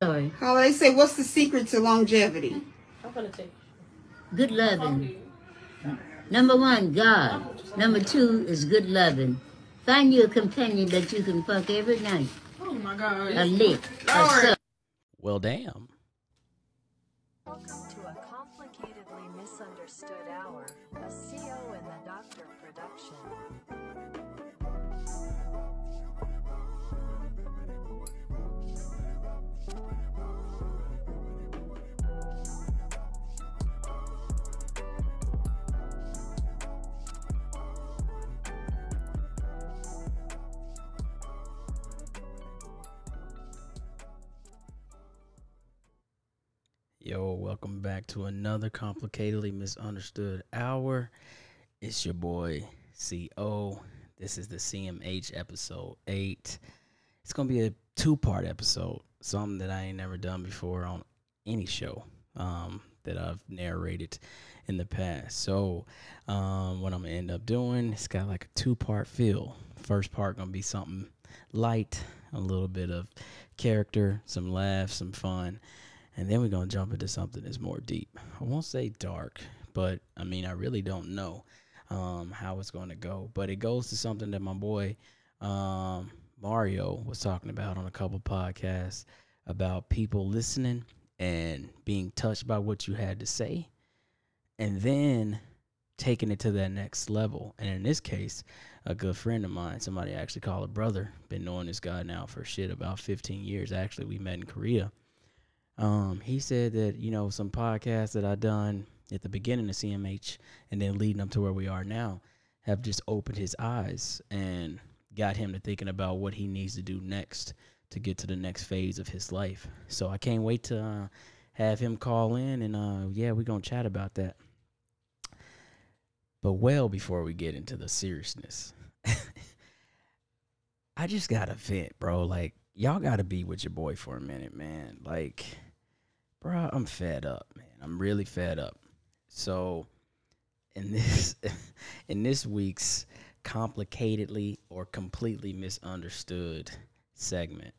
Sorry. How they say, what's the secret to longevity? I'm gonna take. Good loving. Number one, God. Number two is good loving. Find you a companion that you can fuck every night. Oh my God. A lick. A Lord. suck. Well, damn. Welcome to a complicatedly misunderstood hour, a CO and the Doctor production. Yo, welcome back to another complicatedly misunderstood hour. It's your boy CO. This is the CMH episode 8. It's to be a two-part episode, something that I ain't never done before on any show um, that I've narrated in the past. So, um, what I'm to end up doing, it's got like a two-part feel. First part to be something light, a little bit of character, some laughs, some fun. And then we're going to jump into something that's more deep. I won't say dark, but I mean, I really don't know um, how it's going to go. But it goes to something that my boy um, Mario was talking about on a couple podcasts about people listening and being touched by what you had to say, and then taking it to that next level. And in this case, a good friend of mine, somebody I actually call a brother, been knowing this guy now for shit about 15 years. Actually, we met in Korea. Um, he said that you know some podcasts that I done at the beginning of CMH and then leading up to where we are now have just opened his eyes and got him to thinking about what he needs to do next to get to the next phase of his life. So I can't wait to uh, have him call in and uh, yeah, we're gonna chat about that. But well before we get into the seriousness, I just gotta vent, bro. Like y'all gotta be with your boy for a minute, man. Like bro, I'm fed up, man. I'm really fed up. So, in this in this week's complicatedly or completely misunderstood segment,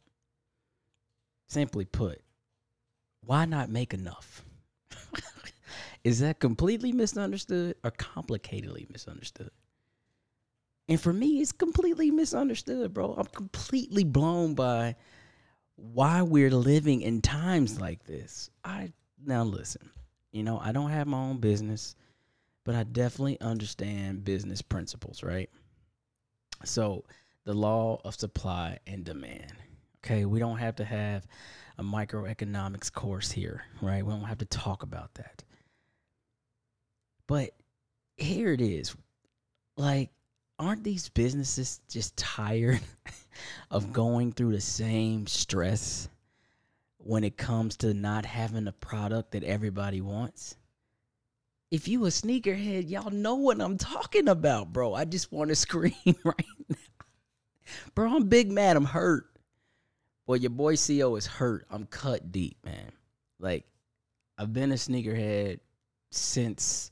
simply put, why not make enough? Is that completely misunderstood or complicatedly misunderstood? And for me, it's completely misunderstood, bro. I'm completely blown by why we're living in times like this. I now listen, you know, I don't have my own business, but I definitely understand business principles, right? So, the law of supply and demand. Okay, we don't have to have a microeconomics course here, right? We don't have to talk about that. But here it is. Like aren't these businesses just tired of going through the same stress when it comes to not having a product that everybody wants? If you a sneakerhead, y'all know what I'm talking about, bro. I just want to scream right now. Bro, I'm big mad. I'm hurt. Well, your boy CO is hurt. I'm cut deep, man. Like, I've been a sneakerhead since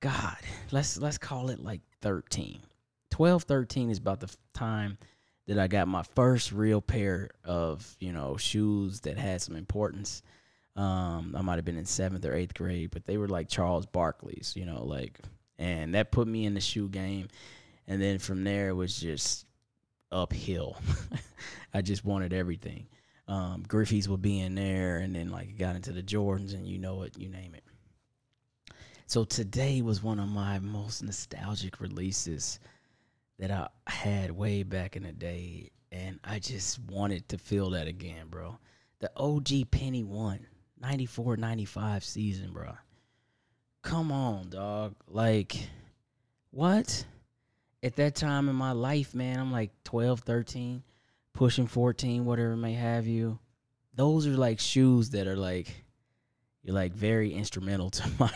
God, let's let's call it like 13. 12, 13 is about the time that I got my first real pair of, you know, shoes that had some importance. Um, I might have been in seventh or eighth grade, but they were like Charles Barkley's, you know, like, and that put me in the shoe game. And then from there, it was just uphill. I just wanted everything. Um, Griffey's would be in there, and then like got into the Jordans, and you know it, you name it. So today was one of my most nostalgic releases that I had way back in the day, and I just wanted to feel that again, bro. The OG Penny One, 94 95 season, bro. Come on, dog. Like, what? At that time in my life, man, I'm like 12, 13, pushing 14, whatever may have you. Those are like shoes that are like, you're like very instrumental to my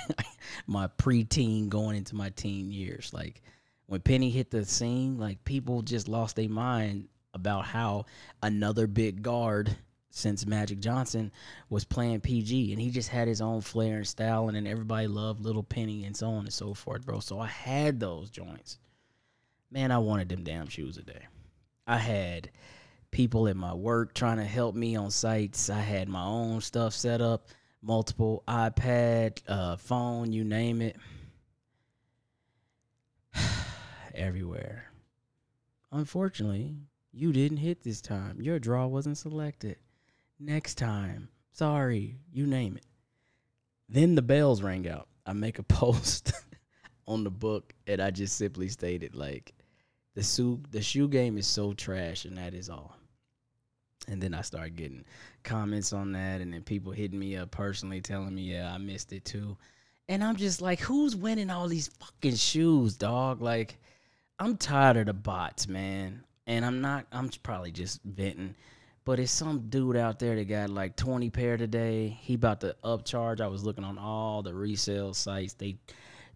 my preteen going into my teen years. Like when Penny hit the scene, like people just lost their mind about how another big guard since Magic Johnson was playing PG and he just had his own flair and style and then everybody loved Little Penny and so on and so forth, bro. So I had those joints. Man, I wanted them damn shoes a day. I had people at my work trying to help me on sites. I had my own stuff set up, multiple iPad, uh, phone, you name it. Everywhere. Unfortunately, you didn't hit this time. Your draw wasn't selected. Next time. Sorry, you name it. Then the bells rang out. I make a post on the book and I just simply stated like the shoe the shoe game is so trash and that is all. And then I start getting comments on that and then people hitting me up personally telling me, yeah, I missed it too. And I'm just like, who's winning all these fucking shoes, dog? Like, I'm tired of the bots, man. And I'm not, I'm probably just venting. But it's some dude out there that got like 20 pair today. He about to upcharge. I was looking on all the resale sites. They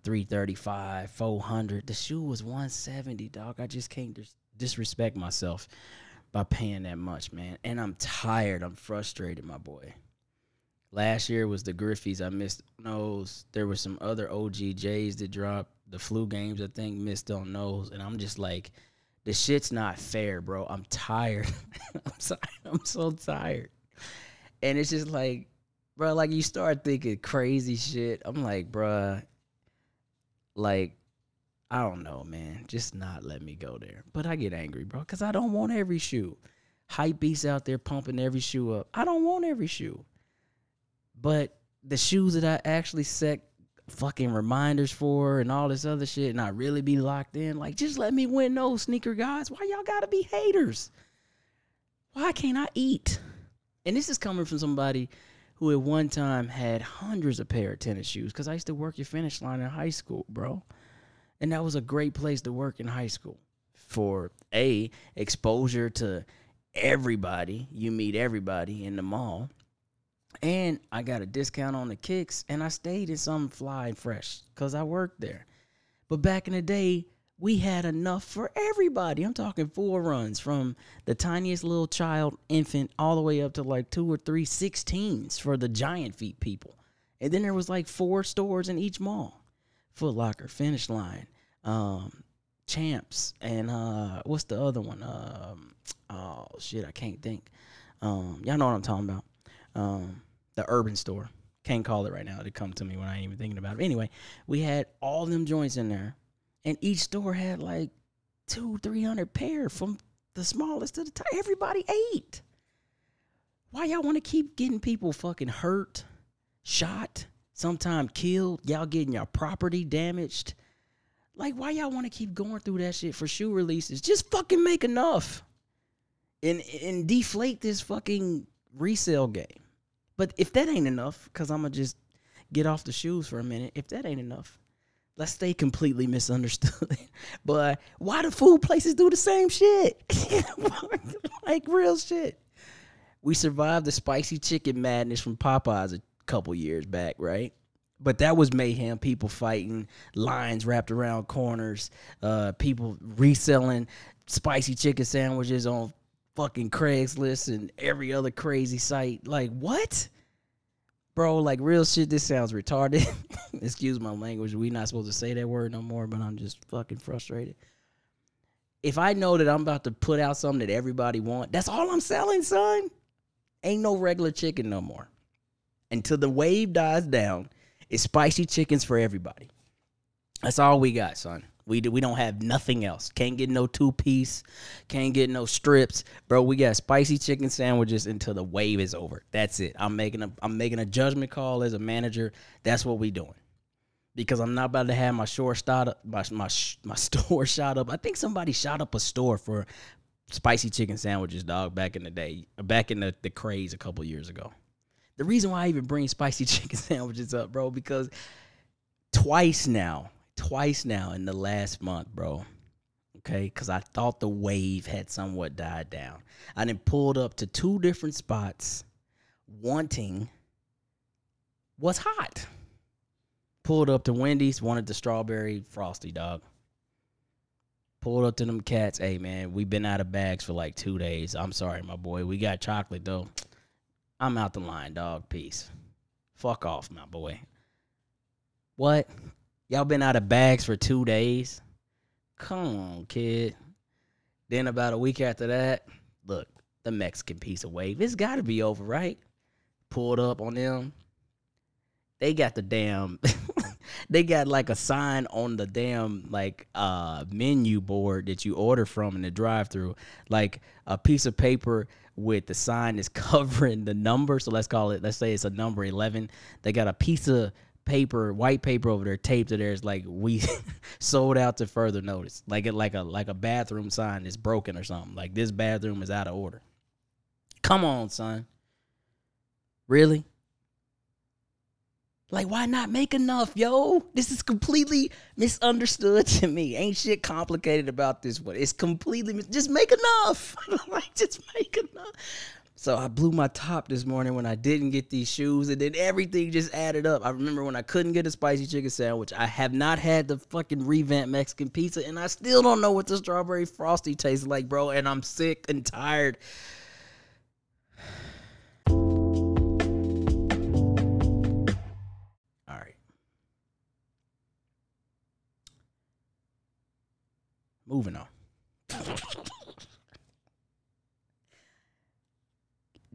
335, 400. The shoe was 170, dog. I just can't dis- disrespect myself by paying that much, man. And I'm tired. I'm frustrated, my boy. Last year was the Griffeys. I missed those. There were some other OGJs that dropped. The flu games, I think, missed on those. And I'm just like, the shit's not fair, bro. I'm tired. I'm sorry. I'm so tired. And it's just like, bro, like you start thinking crazy shit. I'm like, bro, like, I don't know, man. Just not let me go there. But I get angry, bro, because I don't want every shoe. Hype beasts out there pumping every shoe up. I don't want every shoe. But the shoes that I actually set fucking reminders for and all this other shit and I really be locked in, like just let me win those sneaker guys. Why y'all gotta be haters? Why can't I eat? And this is coming from somebody who at one time had hundreds of pair of tennis shoes because I used to work at Finish Line in high school, bro. And that was a great place to work in high school for a exposure to everybody. You meet everybody in the mall. And I got a discount on the kicks, and I stayed in some fly fresh because I worked there. But back in the day, we had enough for everybody. I'm talking four runs from the tiniest little child, infant, all the way up to like two or three 16s for the giant feet people. And then there was like four stores in each mall Foot Locker, Finish Line, um, Champs, and uh, what's the other one? Um, oh, shit, I can't think. Um, y'all know what I'm talking about um, the urban store. Can't call it right now. to come to me when I ain't even thinking about it. Anyway, we had all them joints in there, and each store had like two, three hundred pair from the smallest to the top. Everybody ate. Why y'all want to keep getting people fucking hurt, shot, sometime killed? Y'all getting your property damaged? Like, why y'all want to keep going through that shit for shoe releases? Just fucking make enough, and and deflate this fucking resale game. But if that ain't enough, because I'm going to just get off the shoes for a minute, if that ain't enough, let's stay completely misunderstood. but why do food places do the same shit? like real shit. We survived the spicy chicken madness from Popeyes a couple years back, right? But that was mayhem. People fighting, lines wrapped around corners, uh, people reselling spicy chicken sandwiches on fucking Craigslist and every other crazy site. Like, what? Bro, like real shit, this sounds retarded. Excuse my language. We not supposed to say that word no more, but I'm just fucking frustrated. If I know that I'm about to put out something that everybody want, that's all I'm selling, son. Ain't no regular chicken no more. Until the wave dies down, it's spicy chickens for everybody. That's all we got, son. We do, we don't have nothing else. Can't get no two piece. Can't get no strips, bro. We got spicy chicken sandwiches until the wave is over. That's it. I'm making a I'm making a judgment call as a manager. That's what we doing. Because I'm not about to have my store shot up, my my my store shot up. I think somebody shot up a store for spicy chicken sandwiches, dog. Back in the day, back in the the craze a couple years ago. The reason why I even bring spicy chicken sandwiches up, bro, because twice now twice now in the last month, bro. Okay, because I thought the wave had somewhat died down. I then pulled up to two different spots, wanting what's hot. Pulled up to Wendy's, wanted the strawberry frosty dog. Pulled up to them cats. Hey man, we've been out of bags for like two days. I'm sorry, my boy. We got chocolate though. I'm out the line, dog. Peace. Fuck off, my boy. What? Y'all been out of bags for two days? Come on, kid. Then about a week after that, look, the Mexican pizza wave. It's got to be over, right? Pulled up on them. They got the damn. they got like a sign on the damn like uh menu board that you order from in the drive-through, like a piece of paper with the sign that's covering the number. So let's call it. Let's say it's a number eleven. They got a piece of paper, white paper over there, taped to there. It's like we sold out to further notice. Like it, like a like a bathroom sign is broken or something. Like this bathroom is out of order. Come on, son. Really? Like, why not make enough, yo? This is completely misunderstood to me. Ain't shit complicated about this one. It's completely mis- just make enough. like, just make enough. So I blew my top this morning when I didn't get these shoes, and then everything just added up. I remember when I couldn't get a spicy chicken sandwich. I have not had the fucking revamped Mexican pizza, and I still don't know what the strawberry frosty tastes like, bro. And I'm sick and tired. All right. Moving on.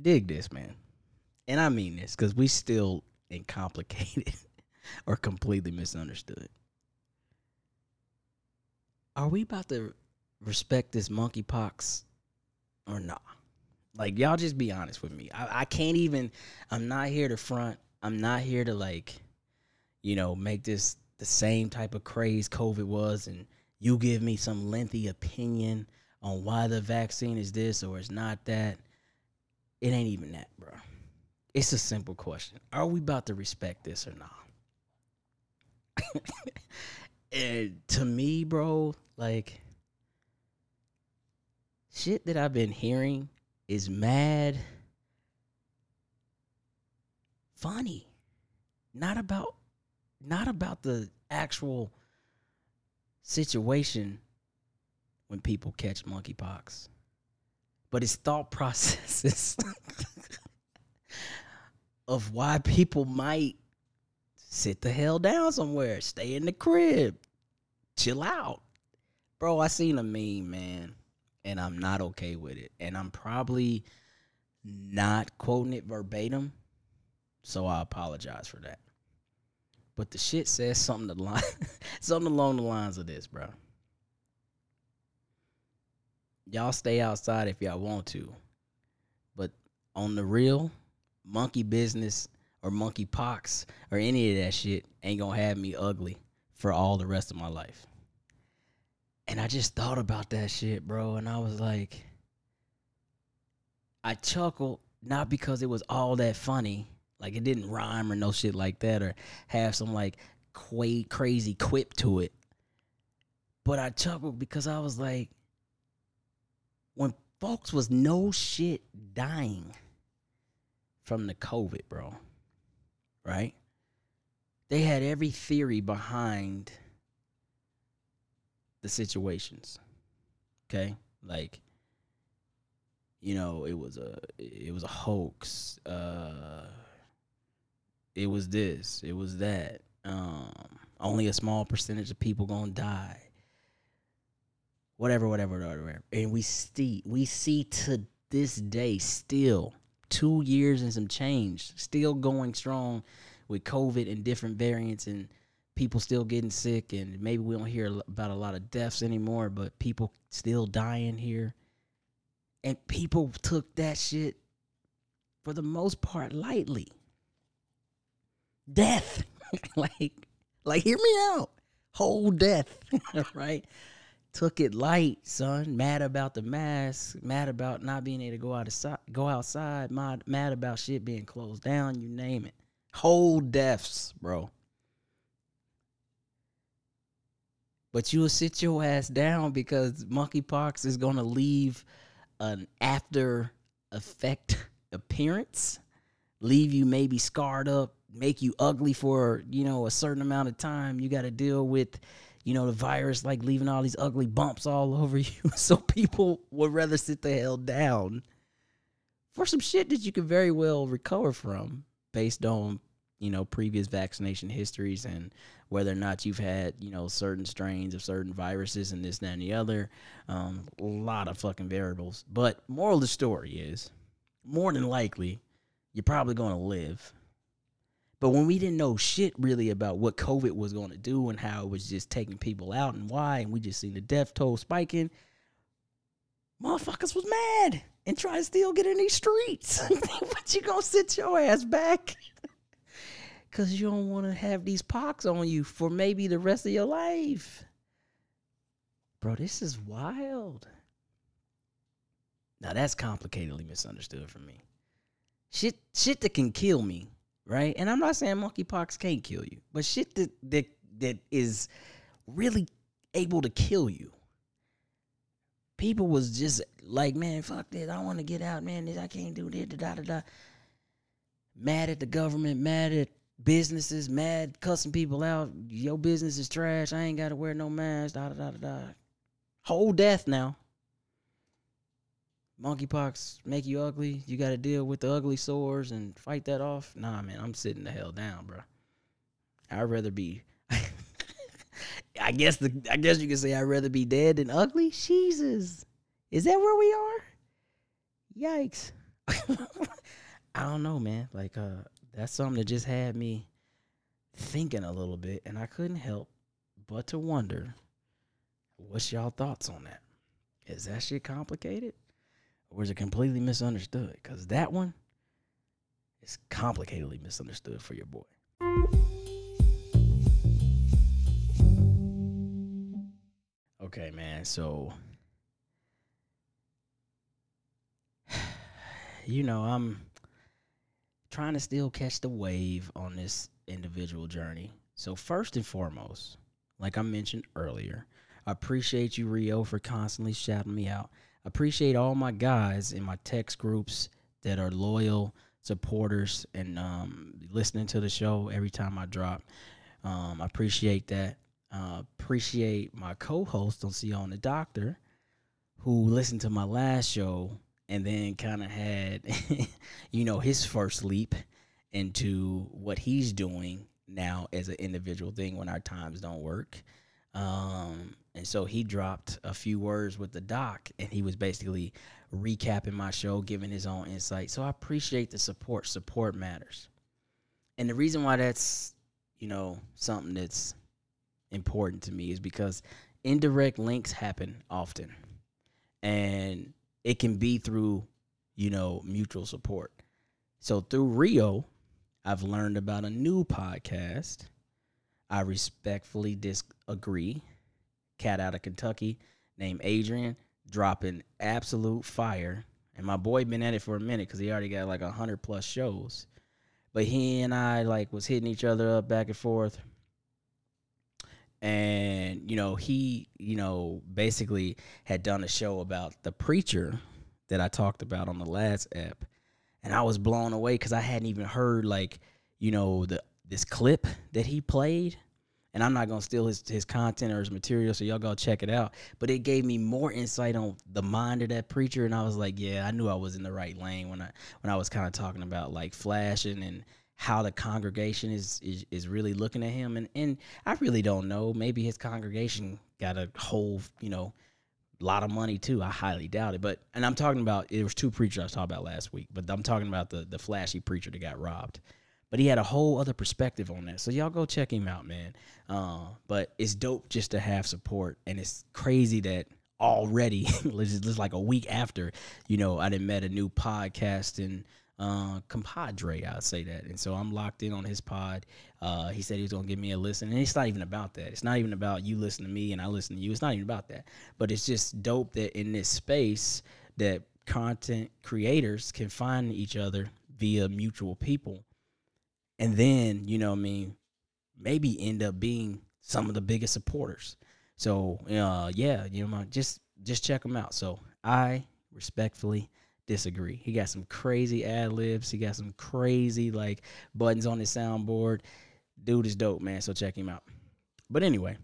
Dig this, man. And I mean this because we still in complicated or completely misunderstood. Are we about to respect this monkeypox or not? Like y'all just be honest with me. I, I can't even I'm not here to front. I'm not here to like, you know, make this the same type of craze COVID was and you give me some lengthy opinion on why the vaccine is this or it's not that. It ain't even that, bro. It's a simple question. Are we about to respect this or not? and to me, bro, like shit that I've been hearing is mad funny. Not about not about the actual situation when people catch monkeypox. But it's thought processes of why people might sit the hell down somewhere, stay in the crib, chill out. Bro, I seen a meme, man, and I'm not okay with it. And I'm probably not quoting it verbatim, so I apologize for that. But the shit says something line, something along the lines of this, bro. Y'all stay outside if y'all want to, but on the real, monkey business or monkey pox or any of that shit ain't gonna have me ugly for all the rest of my life. And I just thought about that shit, bro, and I was like, I chuckled not because it was all that funny, like it didn't rhyme or no shit like that, or have some like quay crazy quip to it. But I chuckled because I was like, when folks was no shit dying from the COVID, bro, right? They had every theory behind the situations. Okay? Like you know, it was a it was a hoax. Uh it was this, it was that. Um only a small percentage of people going to die. Whatever, whatever, whatever. And we see we see to this day still 2 years and some change still going strong with COVID and different variants and people still getting sick and maybe we don't hear about a lot of deaths anymore but people still dying here. And people took that shit for the most part lightly. Death. Like like hear me out. Whole death right took it light son. Mad about the mask mad about not being able to go outside go outside mad, mad about shit being closed down you name it. Whole deaths bro. But you'll sit your ass down because monkeypox is going to leave an after effect appearance leave you maybe scarred up make you ugly for you know a certain amount of time. You got to deal with you know the virus like leaving all these ugly bumps all over you so people would rather sit the hell down for some shit that you could very well recover from based on you know, previous vaccination histories and whether or not you've had, you know, certain strains of certain viruses and this, that, and the other. Um, a lot of fucking variables. But moral of the story is more than likely, you're probably going to live. But when we didn't know shit really about what COVID was going to do and how it was just taking people out and why, and we just seen the death toll spiking, motherfuckers was mad and try to still get in these streets. but you gonna sit your ass back because you don't want to have these pox on you for maybe the rest of your life. Bro, this is wild. Now that's complicatedly misunderstood for me. Shit, shit that can kill me, right? And I'm not saying monkeypox can't kill you, but shit that that that is really able to kill you people was just like, man, fuck this. I want to get out, man. This, I can't do this. Da, da, da. Mad at the government, mad at businesses, mad cussing people out. Your business is trash. I ain't got to wear no mask. Da, da, da, da. Whole death now. Monkeypox make you ugly. You got to deal with the ugly sores and fight that off. Nah, man, I'm sitting the hell down, bro. I'd rather be I guess the I guess you can say I'd rather be dead than ugly. Jesus, is that where we are? Yikes! I don't know, man. Like, uh, that's something that just had me thinking a little bit, and I couldn't help but to wonder, what's y'all thoughts on that? Is that shit complicated, or is it completely misunderstood? Because that one is complicatedly misunderstood for your boy. Okay, man. So, you know, I'm trying to still catch the wave on this individual journey. So, first and foremost, like I mentioned earlier, I appreciate you, Rio, for constantly shouting me out. Appreciate all my guys in my text groups that are loyal supporters and um, listening to the show every time I drop. Um, I appreciate that. Uh, appreciate my co-host on CO and the Doctor, who listened to my last show and then kind of had, you know, his first leap into what he's doing now as an individual thing when our times don't work. Um, and so he dropped a few words with the doc, and he was basically recapping my show, giving his own insight. So I appreciate the support. Support matters. And the reason why that's, you know, something that's important to me is because indirect links happen often. And it can be through, you know, mutual support. So through Rio, I've learned about a new podcast. I respectfully disagree. Cat out of Kentucky named Adrian dropping absolute fire. And my boy been at it for a minute because he already got like a hundred plus shows. But he and I like was hitting each other up back and forth and you know he you know basically had done a show about the preacher that I talked about on the last app and I was blown away cuz I hadn't even heard like you know the this clip that he played and I'm not to steal his his content or his material so y'all go check it out. But it gave me more insight on the mind of that preacher and I was like yeah I knew I was in the right lane when I when I was kind of talking about like flashing and how the congregation is, is is really looking at him. And and I really don't know maybe his congregation got a whole you know lot of money too I highly doubt it. But and I'm talking about it was two preachers I was talking about last week but I'm talking about the the flashy preacher that got robbed but he had a whole other perspective on that so y'all go check him out man uh, but it's dope just to have support and it's crazy that already just like a week after you know I didn't met a new podcast and uh, compadre, I'll say that. And so I'm locked in on his pod. Uh, he said he was gonna give me a listen, and it's not even about that. It's not even about you listen to me and I listen to you. It's not even about that. But it's just dope that in this space that content creators can find each other via mutual people, and then you know, what I mean, maybe end up being some of the biggest supporters. So uh, yeah, you know, just just check them out. So I respectfully disagree. He got some crazy ad libs. He got some crazy like buttons on his soundboard. Dude is dope, man. So check him out. But anyway,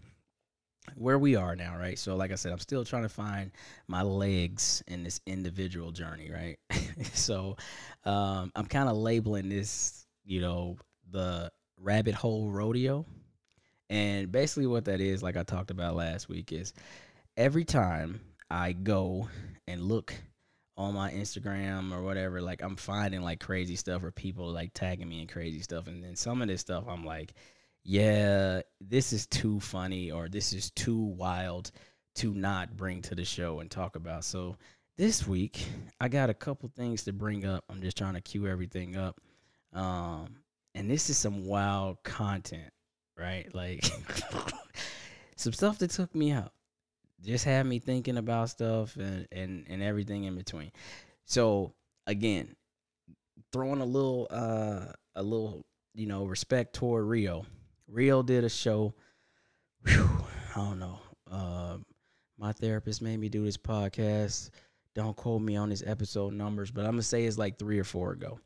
where we are now, right? So like I said, I'm still trying to find my legs in this individual journey, right? so um, I'm kind of labeling this, you know, the Rabbit Hole Rodeo. And basically, what that is, like I talked about last week, is every time I go and look on my Instagram or whatever, like I'm finding like crazy stuff or people like tagging me in crazy stuff. And then some of this stuff, I'm like, yeah, this is too funny or this is too wild to not bring to the show and talk about. So this week, I got a couple things to bring up. I'm just trying to cue everything up. Um, and this is some wild content right? Like some stuff that took me out. Just had me thinking about stuff and, and, and everything in between. So again, throwing a little uh a little, you know, respect toward Rio. Rio did a show. Whew, I don't know. Uh, my therapist made me do this podcast. Don't quote me on his episode numbers, but I'm gonna say it's like three or four ago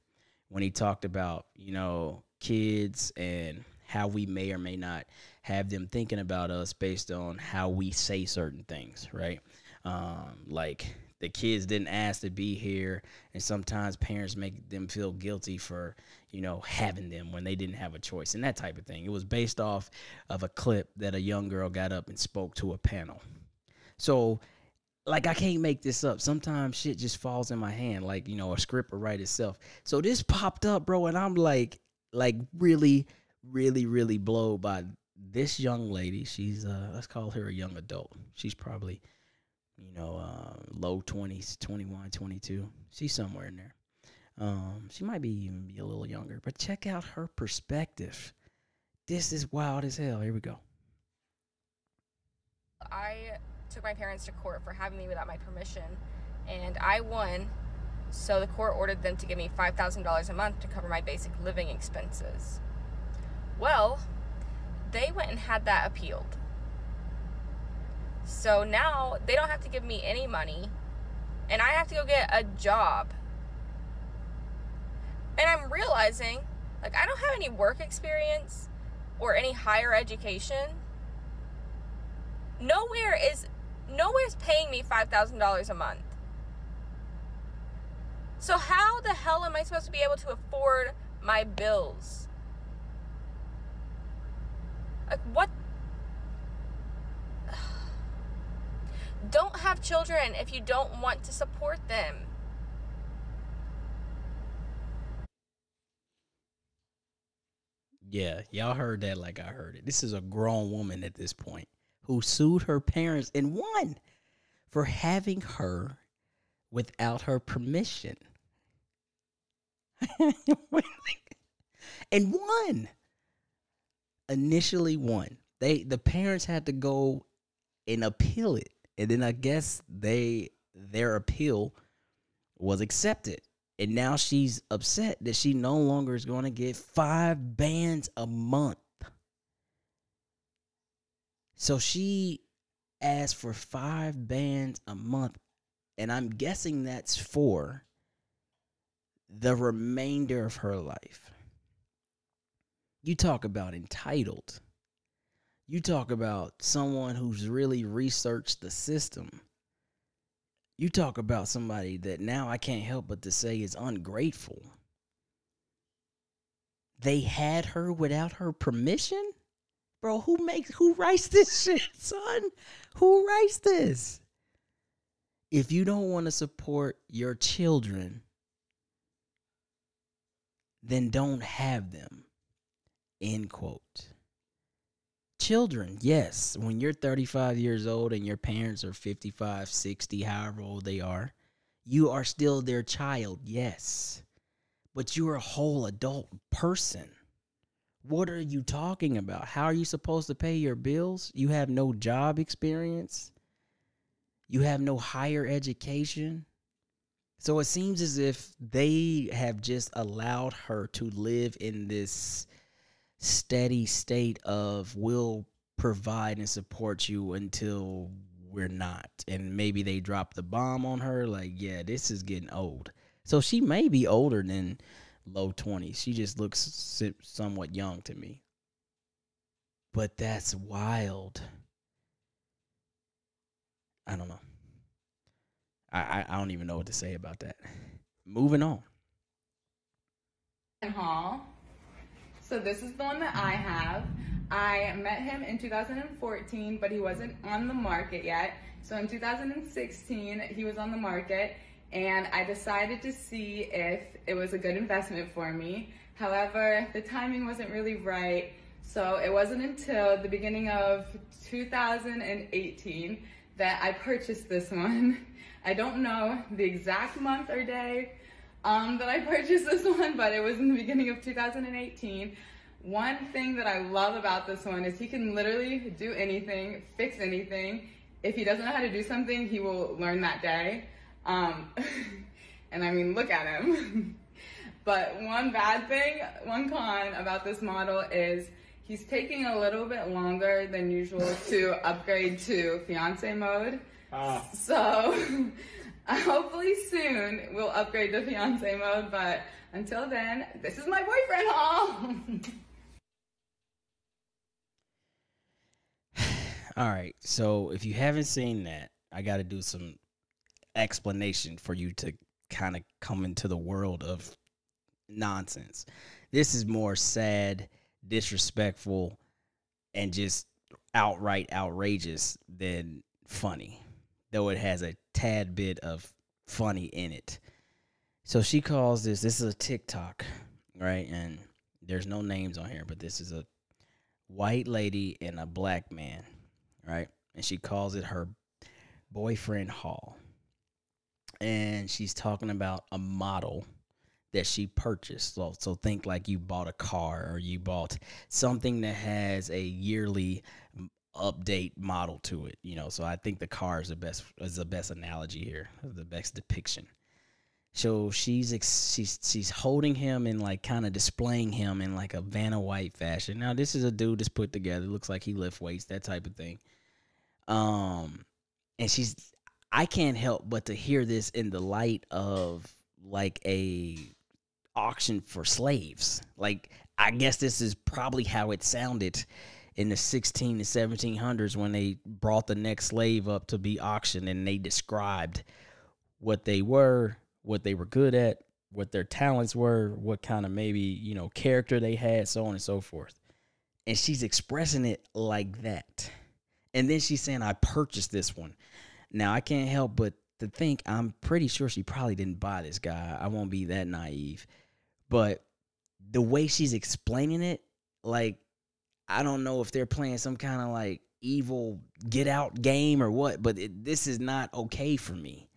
when he talked about, you know, kids and how we may or may not have them thinking about us based on how we say certain things, right? Um, like the kids didn't ask to be here, and sometimes parents make them feel guilty for you know having them when they didn't have a choice, and that type of thing. It was based off of a clip that a young girl got up and spoke to a panel. So like I can't make this up. Sometimes shit just falls in my hand, like you know, a script will write itself. So this popped up, bro, and I'm like, like really really, really blown by this young lady. She's uh let's call her a young adult. She's probably, you know, uh, low 20s, 21, 22. She's somewhere in there. Um, she might be even be a little younger, but check out her perspective. This is wild as hell. Here we go. I took my parents to court for having me without my permission, and I won. So the court ordered them to give me $5,000 a month to cover my basic living expenses. Well, they went and had that appealed. So now they don't have to give me any money, and I have to go get a job. And I'm realizing, like, I don't have any work experience or any higher education. Nowhere is nowhere's paying me $5,000 a month. So how the hell am I supposed to be able to afford my bills? Like, what? Don't have children if you don't want to support them. Yeah, y'all heard that like I heard it. This is a grown woman at this point who sued her parents and won for having her without her permission. and won initially won. They the parents had to go and appeal it, and then I guess they their appeal was accepted. And now she's upset that she no longer is going to get five bands a month. So she asked for five bands a month. And I'm guessing that's for the remainder of her life. You talk about entitled. You talk about someone who's really researched the system. You talk about somebody that now I can't help but to say is ungrateful. They had her without her permission? Bro, who makes who writes this shit, son? Who writes this? If you don't want to support your children, then don't have them. End quote. Children, yes, when you're 35 years old and your parents are 55, 60, however old they are, you are still their child, yes. But you're a whole adult person. What are you talking about? How are you supposed to pay your bills? You have no job experience. You have no higher education. So it seems as if they have just allowed her to live in this steady state of we'll provide and support you until we're not. And maybe they drop the bomb on her like, yeah, this is getting old. So she may be older than low 20s. She just looks somewhat young to me. But that's wild. I don't know. I, I, don't even know what to say about that. Moving on. Hall So this is the one that I have. I met him in 2014, but he wasn't on the market yet. So in 2016, he was on the market and I decided to see if it was a good investment for me. However, the timing wasn't really right. So it wasn't until the beginning of 2018 that I purchased this one. I don't know the exact month or day um, that I purchased this one, but it was in the beginning of 2018. One thing that I love about this one is he can literally do anything, fix anything. If he doesn't know how to do something, he will learn that day. Um, and I mean, look at him. but one bad thing, one con about this model is he's taking a little bit longer than usual to upgrade to fiance mode. Ah. So hopefully soon we'll upgrade to fiance mode, but until then, this is my boyfriend haul. All right. So if you haven't seen that, I got to do some explanation for you to kind of come into the world of nonsense. This is more sad, disrespectful, and just outright outrageous than funny, though it has a tad bit of funny in it. So she calls this, this is a TikTok, right? And there's no names on here, but this is a white lady and a black man, right? And she calls it her boyfriend haul. And she's talking about a model that she purchased. So, so think like you bought a car or you bought something that has a yearly update model to it. You know, so I think the car is the best is the best analogy here, the best depiction. So she's ex- she's she's holding him and like kind of displaying him in like a Vanna White fashion. Now this is a dude that's put together. Looks like he lift weights, that type of thing. Um, and she's I can't help but to hear this in the light of like a auction for slaves. Like I guess this is probably how it sounded in the 16 to 1700s when they brought the next slave up to be auctioned and they described what they were, what they were good at, what their talents were, what kind of maybe, you know, character they had, so on and so forth. And she's expressing it like that. And then she's saying, I purchased this one. Now, I can't help but to think I'm pretty sure she probably didn't buy this guy. I won't be that naive. But the way she's explaining it, like, I don't know if they're playing some kind of like evil get out game or what, but it, this is not okay for me.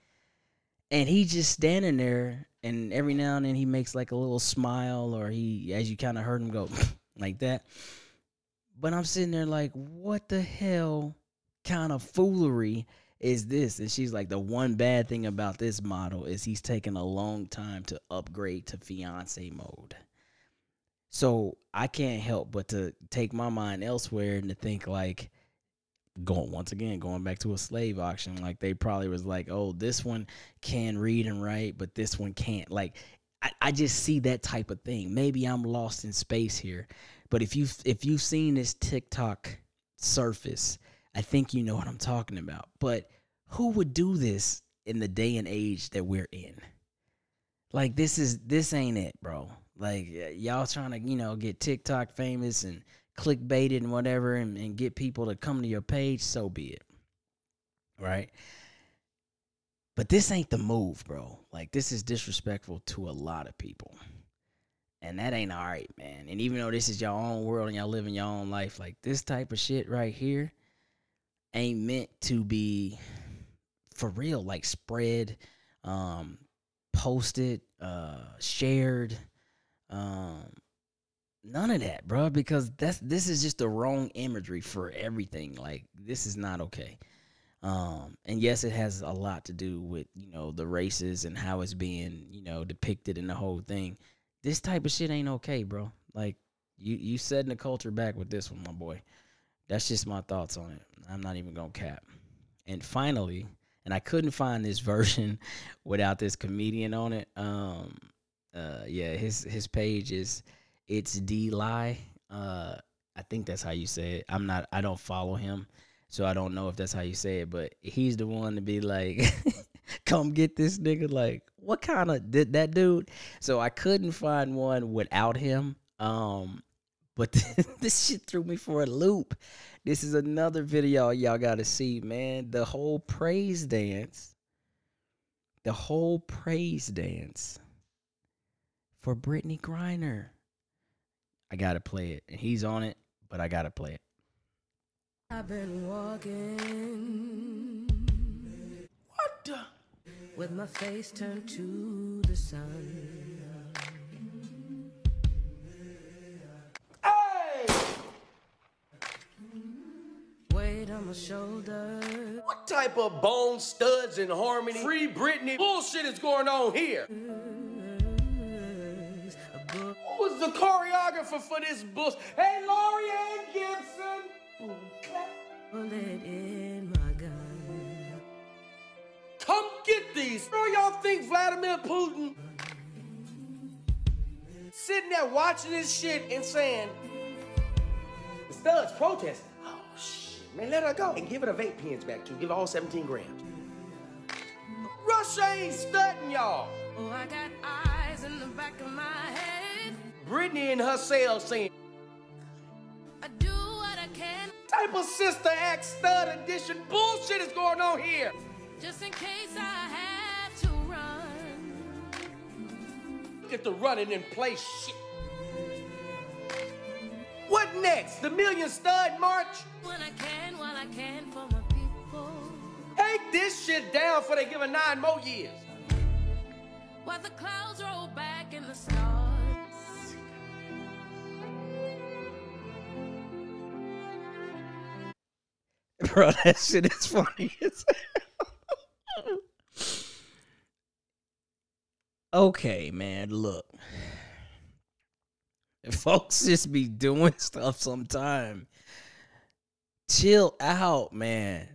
And he's just standing there, and every now and then he makes like a little smile, or he, as you kind of heard him go like that. But I'm sitting there like, what the hell kind of foolery is this? And she's like, the one bad thing about this model is he's taking a long time to upgrade to fiance mode. So I can't help but to take my mind elsewhere and to think like going once again going back to a slave auction like they probably was like oh this one can read and write but this one can't like I, I just see that type of thing maybe i'm lost in space here but if you if you've seen this tiktok surface i think you know what i'm talking about. But who would do this in the day and age that we're in? Like this is this ain't it bro. Like y'all trying to you know get tiktok famous and clickbaited and whatever and, and get people to come to your page so be it right? But this ain't the move bro. Like this is disrespectful to a lot of people. And that ain't all right man. And even though this is your own world and y'all living your own life like this type of shit right here ain't meant to be for real like spread um posted uh shared um none of that bro because that's this is just the wrong imagery for everything like this is not okay. Um and yes it has a lot to do with you know the races and how it's being you know depicted in the whole thing. This type of shit ain't okay bro like you you setting the culture back with this one my boy. That's just my thoughts on it i'm not even gonna cap and finally and i couldn't find this version without this comedian on it um uh yeah his his page is it's D Lie. Uh, I think that's how you say it. I'm not. I don't follow him, so I don't know if that's how you say it. But he's the one to be like, "Come get this nigga." Like, what kind of did that dude? So I couldn't find one without him. Um, But this shit threw me for a loop. This is another video y'all gotta see, man. The whole praise dance. The whole praise dance for Brittney Griner. I gotta play it. And he's on it, but I gotta play it. I've been walking. What the? With my face turned to the sun. Weight on my shoulder. What type of bone studs and harmony, free Britney bullshit is going on here? Who was the choreographer for this bush? Hey, Laurieann Gibson. Bullet in my gun. Come get these. Where y'all think Vladimir Putin sitting there watching this shit and saying, the studs protest. Man, let her go. And give her the vape pens back, too. Give her all 17 grams. Russia ain't studying y'all. Oh, I got eyes in the back of my head. Brittney in her cell saying, I do what I can type of sister act stud edition bullshit is going on here. just in case I have to run. Get the running in place shit. What next? The Million Stud March? When I can, while I can for my people. Take this shit down before they give her nine more years. While the clouds roll back and the stars. Bro, that shit is funny as hell. okay, man, look. Folks just be doing stuff sometime. Chill out, man.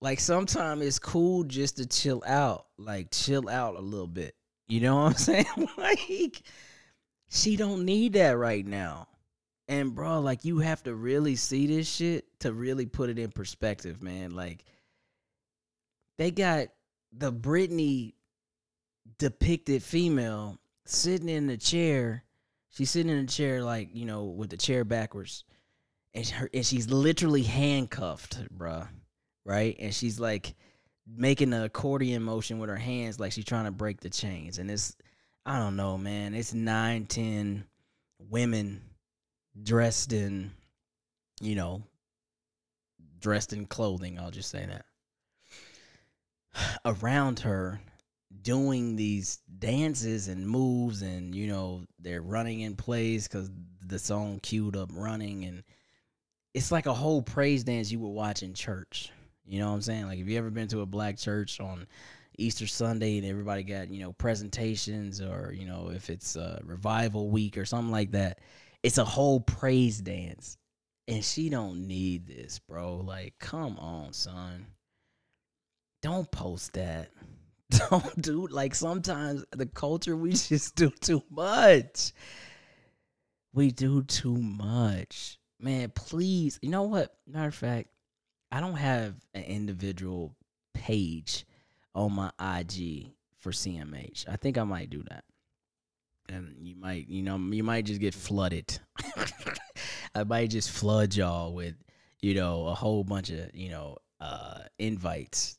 Like sometimes it's cool just to chill out. Like chill out a little bit. You know what I'm saying? like she don't need that right now. And bro, like you have to really see this shit to really put it in perspective, man. Like they got the Brittney depicted female sitting in the chair. She's sitting in a chair, like you know, with the chair backwards, and her and she's literally handcuffed, bruh. Right, and she's like making an accordion motion with her hands, like she's trying to break the chains. And it's, I don't know, man. It's nine, ten women dressed in, you know, dressed in clothing. I'll just say that. Around her, doing these dances and moves, and you know, they're running in place because the song queued up running, and it's like a whole praise dance you would watch in church. You know what I'm saying? Like, if you ever been to a black church on Easter Sunday and everybody got, you know, presentations or, you know, if it's a revival week or something like that, it's a whole praise dance. And she don't need this, bro. Like, come on, son. Don't post that. Don't do like sometimes the culture we just do too much. We do too much. Man, please. You know what? Matter of fact, I don't have an individual page on my IG for CMH. I think I might do that. And you might, you know, you might just get flooded. I might just flood y'all with, you know, a whole bunch of, you know, uh invites.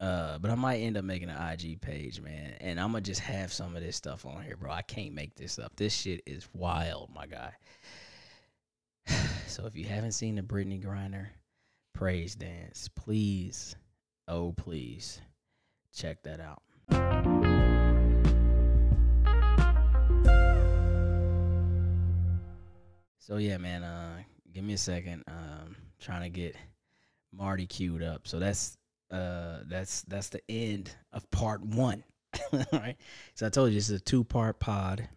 Uh, but I might end up making an IG page, man. And I'm gonna just have some of this stuff on here, bro. I can't make this up. This shit is wild, my guy. So if you haven't seen the Brittney Griner praise dance, please, oh please, check that out. So yeah, man, uh give me a second. Um trying to get Marty queued up. So that's uh that's that's the end of part 1. All right? So I told you this is a two-part pod.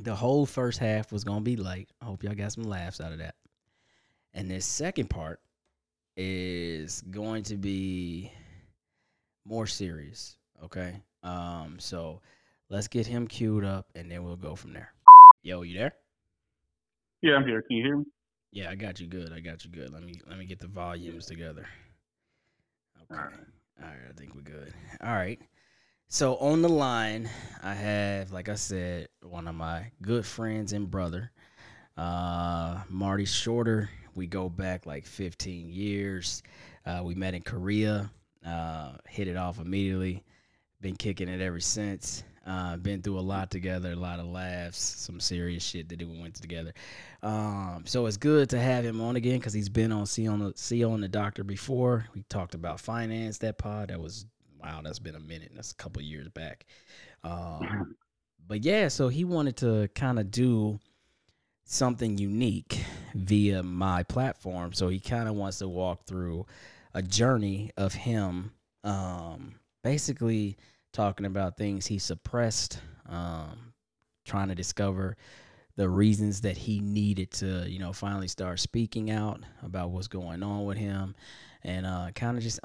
The whole first half was going to be light. I hope y'all got some laughs out of that. And this second part is going to be more serious, okay? Um so let's get him queued up and then we'll go from there. Yo, you there? Yeah, I'm here. Can you hear me? Yeah, I got you good. I got you good. Let me let me get the volumes together. Okay. Alright. All right, I think we're good. All right. So on the line, I have, like I said, one of my good friends and brother, Uh, Marty Shorter, we go back like 15 years. Uh, we met in Korea, uh, hit it off immediately. Been kicking it ever since. Uh, been through a lot together, a lot of laughs, some serious shit that we went together. Um, so it's good to have him on again because he's been on CO and the CO and the Doctor before. We talked about finance that pod. That was wow. That's been a minute. That's a couple years back. Um, but yeah, so he wanted to kind of do something unique via my platform. So he kind of wants to walk through a journey of him, um, basically talking about things he suppressed, um, trying to discover the reasons that he needed to, you know, finally start speaking out about what's going on with him and uh, kind of just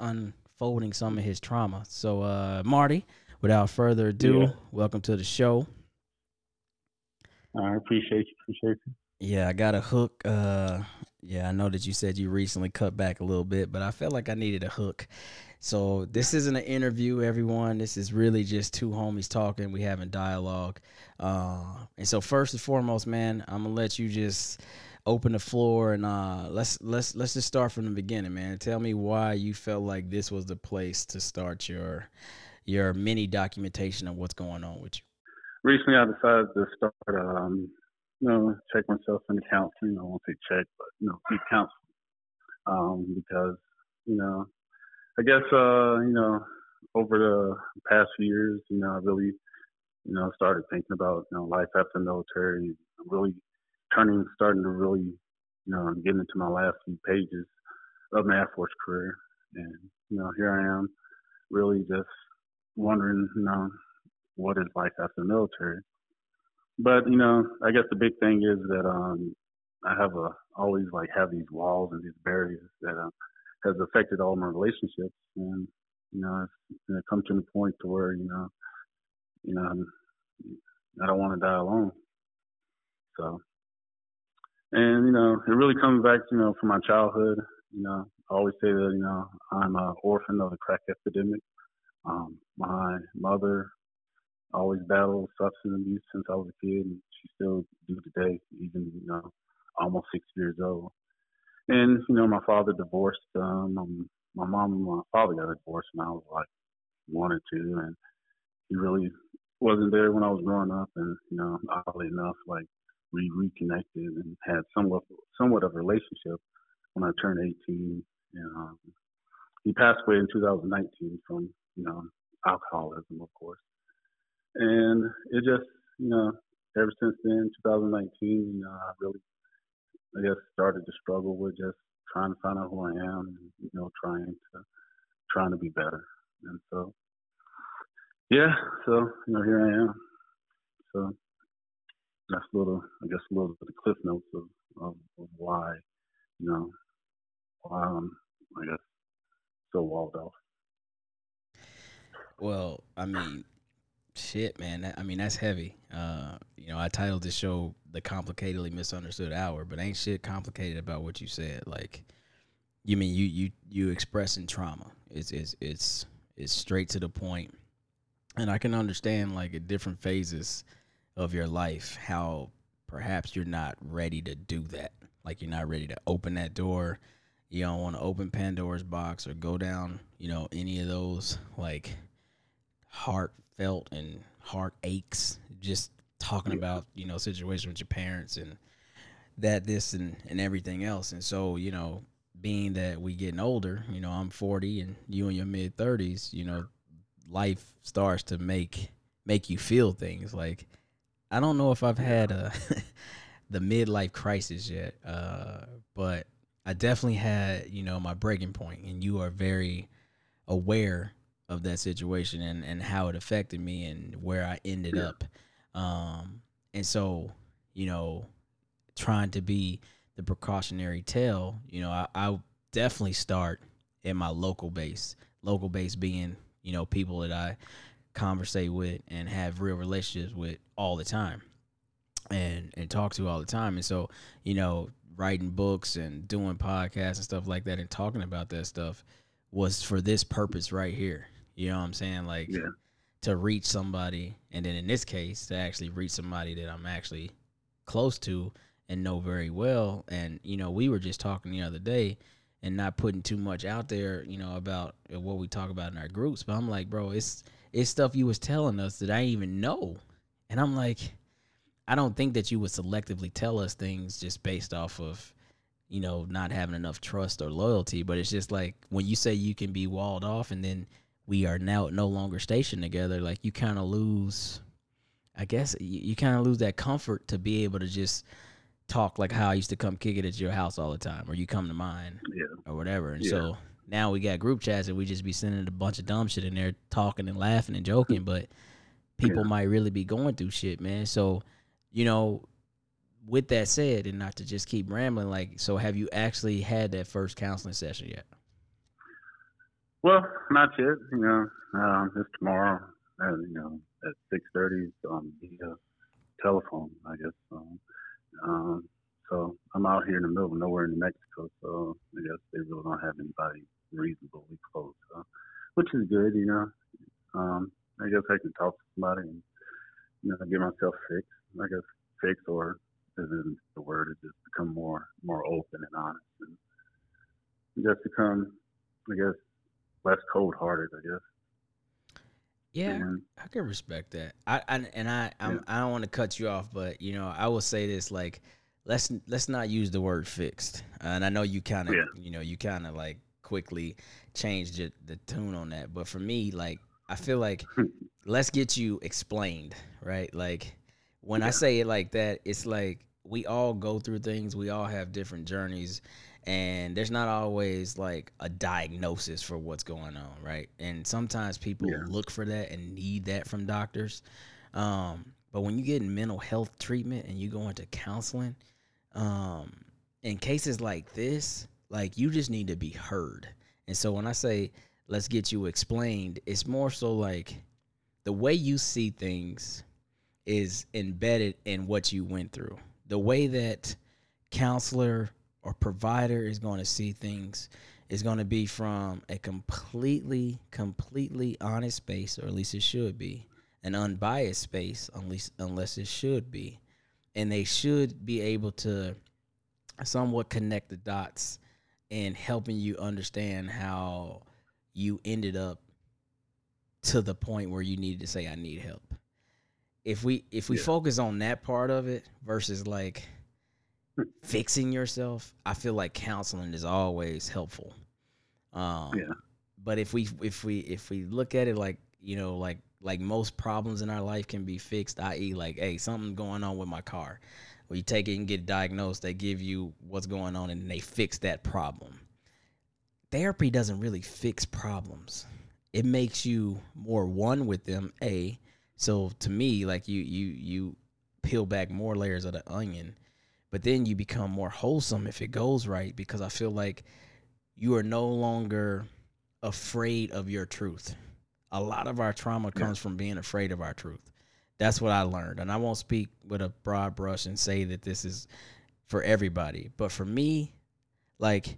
unfolding some of his trauma. So, uh, Marty, without further ado, Yeah. welcome to the show. I appreciate you. Appreciate you. Yeah, I got a hook. Uh, yeah, I know that you said you recently cut back a little bit, but I felt like I needed a hook. So this isn't an interview, everyone. This is really just two homies talking. We having dialogue. Uh, and so first and foremost, man, I'm gonna let you just open the floor and uh, let's let's let's just start from the beginning, man. Tell me why you felt like this was the place to start your your mini documentation of what's going on with you. Recently, I decided to start, um, you know, check myself into counseling. I won't say check, but you know, seek counseling. Um, because you know, I guess uh, you know, over the past few years, you know, I really, you know, started thinking about you know life after military. Really turning, starting to really, you know, get into my last few pages of my Air Force career, and you know, here I am, really just wondering, you know, what is life after the military. But you know, I guess the big thing is that um, I have a always like have these walls and these barriers that uh, has affected all my relationships, and you know, it's, it's come to the point to where you know, you know, I don't want to die alone. So, and you know, it really comes back, you know, from my childhood. You know, I always say that you know I'm an orphan of the crack epidemic. Um, my mother always battled substance abuse since I was a kid, and she still do today, even you know, almost six years old. And you know, my father divorced. Um, my mom and my father got divorced when I was like one or two, and he really wasn't there when I was growing up. And you know, oddly enough, like we reconnected and had somewhat somewhat of a relationship when I turned 18. And um, he passed away in 2019 from you know alcoholism, of course. And it just, you know, ever since then, 2019, you know, I really, I guess, started to struggle with just trying to find out who I am, and, you know, trying to, trying to be better. And so, yeah, so, you know, here I am. So that's a little, I guess, a little bit of cliff notes of, of, of why, you know, why I'm, I guess, so walled off. Well, I mean, shit, man. I mean, that's heavy. Uh, you know, I titled this show "The Complicatedly Misunderstood Hour," but ain't shit complicated about what you said. Like, you mean you you you expressing trauma? It's it's it's it's straight to the point, and I can understand like at different phases of your life how perhaps you're not ready to do that. Like you're not ready to open that door. You don't want to open Pandora's box or go down, you know, any of those like heartfelt and heart aches just talking about you know situation with your parents and that this and and everything else and so you know being that we getting older you know i'm 40 and you in your mid 30s you know life starts to make make you feel things like i don't know if i've had a the midlife crisis yet uh but i definitely had you know my breaking point and you are very aware of that situation and, and how it affected me and where I ended up. Um, and so, you know, trying to be the precautionary tale, you know, I, I definitely start in my local base. Local base being, you know, people that I conversate with and have real relationships with all the time and and talk to all the time. And so, you know, writing books and doing podcasts and stuff like that and talking about that stuff was for this purpose right here. You know what I'm saying? Like Yeah. to reach somebody, and then in this case, to actually reach somebody that I'm actually close to and know very well. And you know, we were just talking the other day and not putting too much out there, you know, about what we talk about in our groups. But I'm like, bro, it's it's stuff you was telling us that I even know, and I'm like, I don't think that you would selectively tell us things just based off of you know, not having enough trust or loyalty. But it's just like when you say you can be walled off and then we are now no longer stationed together, like you kind of lose, I guess, you, you kind of lose that comfort to be able to just talk like how I used to come kick it at your house all the time or you come to mine Yeah. or whatever. And Yeah. so now we got group chats and we just be sending a bunch of dumb shit in there, talking and laughing and joking, but people Yeah. might really be going through shit, man. So, you know, with that said, and not to just keep rambling, like, so have you actually had that first counseling session yet? Well, not yet. You know, um, it's tomorrow. Uh, you know, at six thirty on the telephone. I guess. Um, um, so I'm out here in the middle of nowhere in New Mexico. So I guess they really don't have anybody reasonably close. Which is good. You know. Um, I guess I can talk to somebody and you know get myself fixed. I guess fixed or isn't the word. It just become more more open and honest and just become, I guess, less cold hearted. I guess. Yeah, And, I can respect that. I, I and I I'm, I don't want to cut you off, but you know I will say this like let's let's not use the word fixed. and I know you kind of Yeah. you know you kind of like quickly changed the, the tune on that, but for me like I feel like let's get you explained, right? Like when I say it like that, it's like we all go through things, we all have different journeys, and there's not always like a diagnosis for what's going on, right? And sometimes people Yeah. look for that and need that from doctors. Um, but when you get in mental health treatment and you go into counseling, um, in cases like this, like you just need to be heard. And so when I say let's get you explained, it's more so like the way you see things is embedded in what you went through. The way that counselor or provider is going to see things is going to be from a completely, completely honest space, or at least it should be, an unbiased space, unless unless it should be, and they should be able to somewhat connect the dots in helping you understand how you ended up to the point where you needed to say I need help. If we if we Yeah. focus on that part of it versus like fixing yourself, I feel like counseling is always helpful. Um Yeah. but if we if we if we look at it like, you know, like like most problems in our life can be fixed, i.e. like, hey, something going on with my car. Well, you take it and get diagnosed, they give you what's going on and they fix that problem therapy doesn't really fix problems. It makes you more one with them. A so to me, like you you you peel back more layers of the onion, but then you become more wholesome if it goes right because I feel like you are no longer afraid of your truth. A lot of our trauma comes from being afraid of our truth. That's what I learned. And I won't speak with a broad brush and say that this is for everybody, but for me, like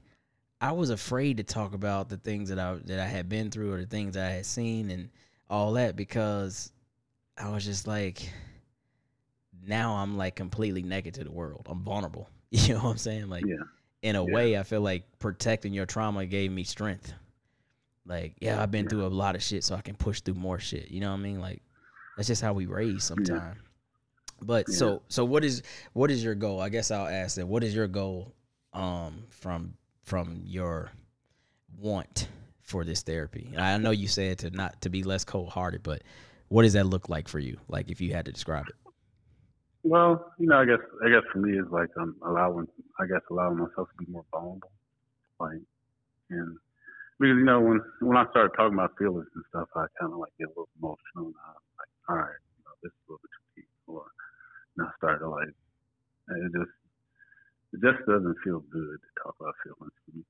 I was afraid to talk about the things that I that I had been through or the things I had seen and all that because I was just like now I'm like completely naked to the world. I'm vulnerable. You know what I'm saying? Like Yeah. in a Yeah. way I feel like protecting your trauma gave me strength. Like, yeah, I've been Yeah. through a lot of shit so I can push through more shit. You know what I mean? Like that's just how we raise sometimes. But Yeah. so so what is what is your goal? I guess I'll ask that. What is your goal um from from your want for this therapy? And I know you said to not to be less cold hearted, but what does that look like for you? Like if you had to describe it. Well, you know, I guess I guess for me it's like um allowing I guess allowing myself to be more vulnerable. Like and because you know when when I started talking about feelings and stuff, I kind of like get a little emotional. And I'm all right, you know, this is a little bit too deep. Or and I started to like, and it just it just doesn't feel good to talk about feelings. You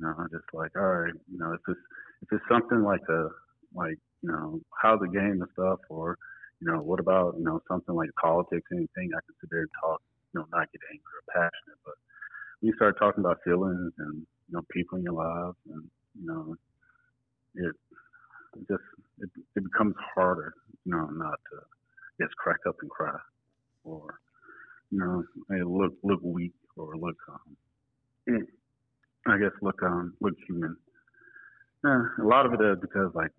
know, I'm just like, all right, you know, if it's if it's something like a like you know how the game and stuff, or you know, what about you know something like politics, anything I can sit there and talk, you know, not get angry or passionate, but when you start talking about feelings and you know people in your lives and you know it, it just it, it becomes harder you know not to just crack up and cry or you know, they look look weak or look um, I guess look um look human. Yeah, a lot of it is because like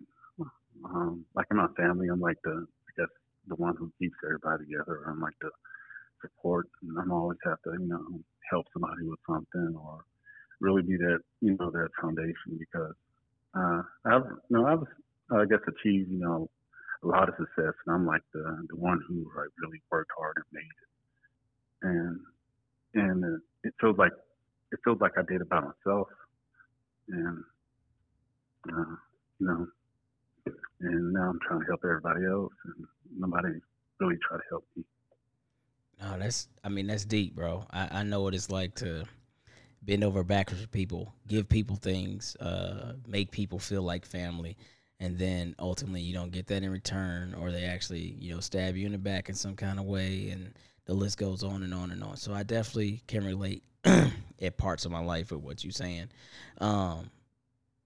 um like in my family, I'm like the I guess the one who keeps everybody together. I'm like the support, and I'm always have to you know help somebody with something or really be that you know that foundation because uh, I've you know I've I guess achieved you know a lot of success, and I'm like the the one who like really worked hard and made it, and and it feels like it feels like I did it by myself, and uh, you know, and now I'm trying to help everybody else, and nobody really try to help me. No, that's I mean that's deep, bro. I, I know what it's like to bend over backwards for people, give people things, uh, make people feel like family, and then ultimately you don't get that in return, or they actually you know stab you in the back in some kind of way, and the list goes on and on and on. So I definitely can relate at parts of my life with what you're saying. Um,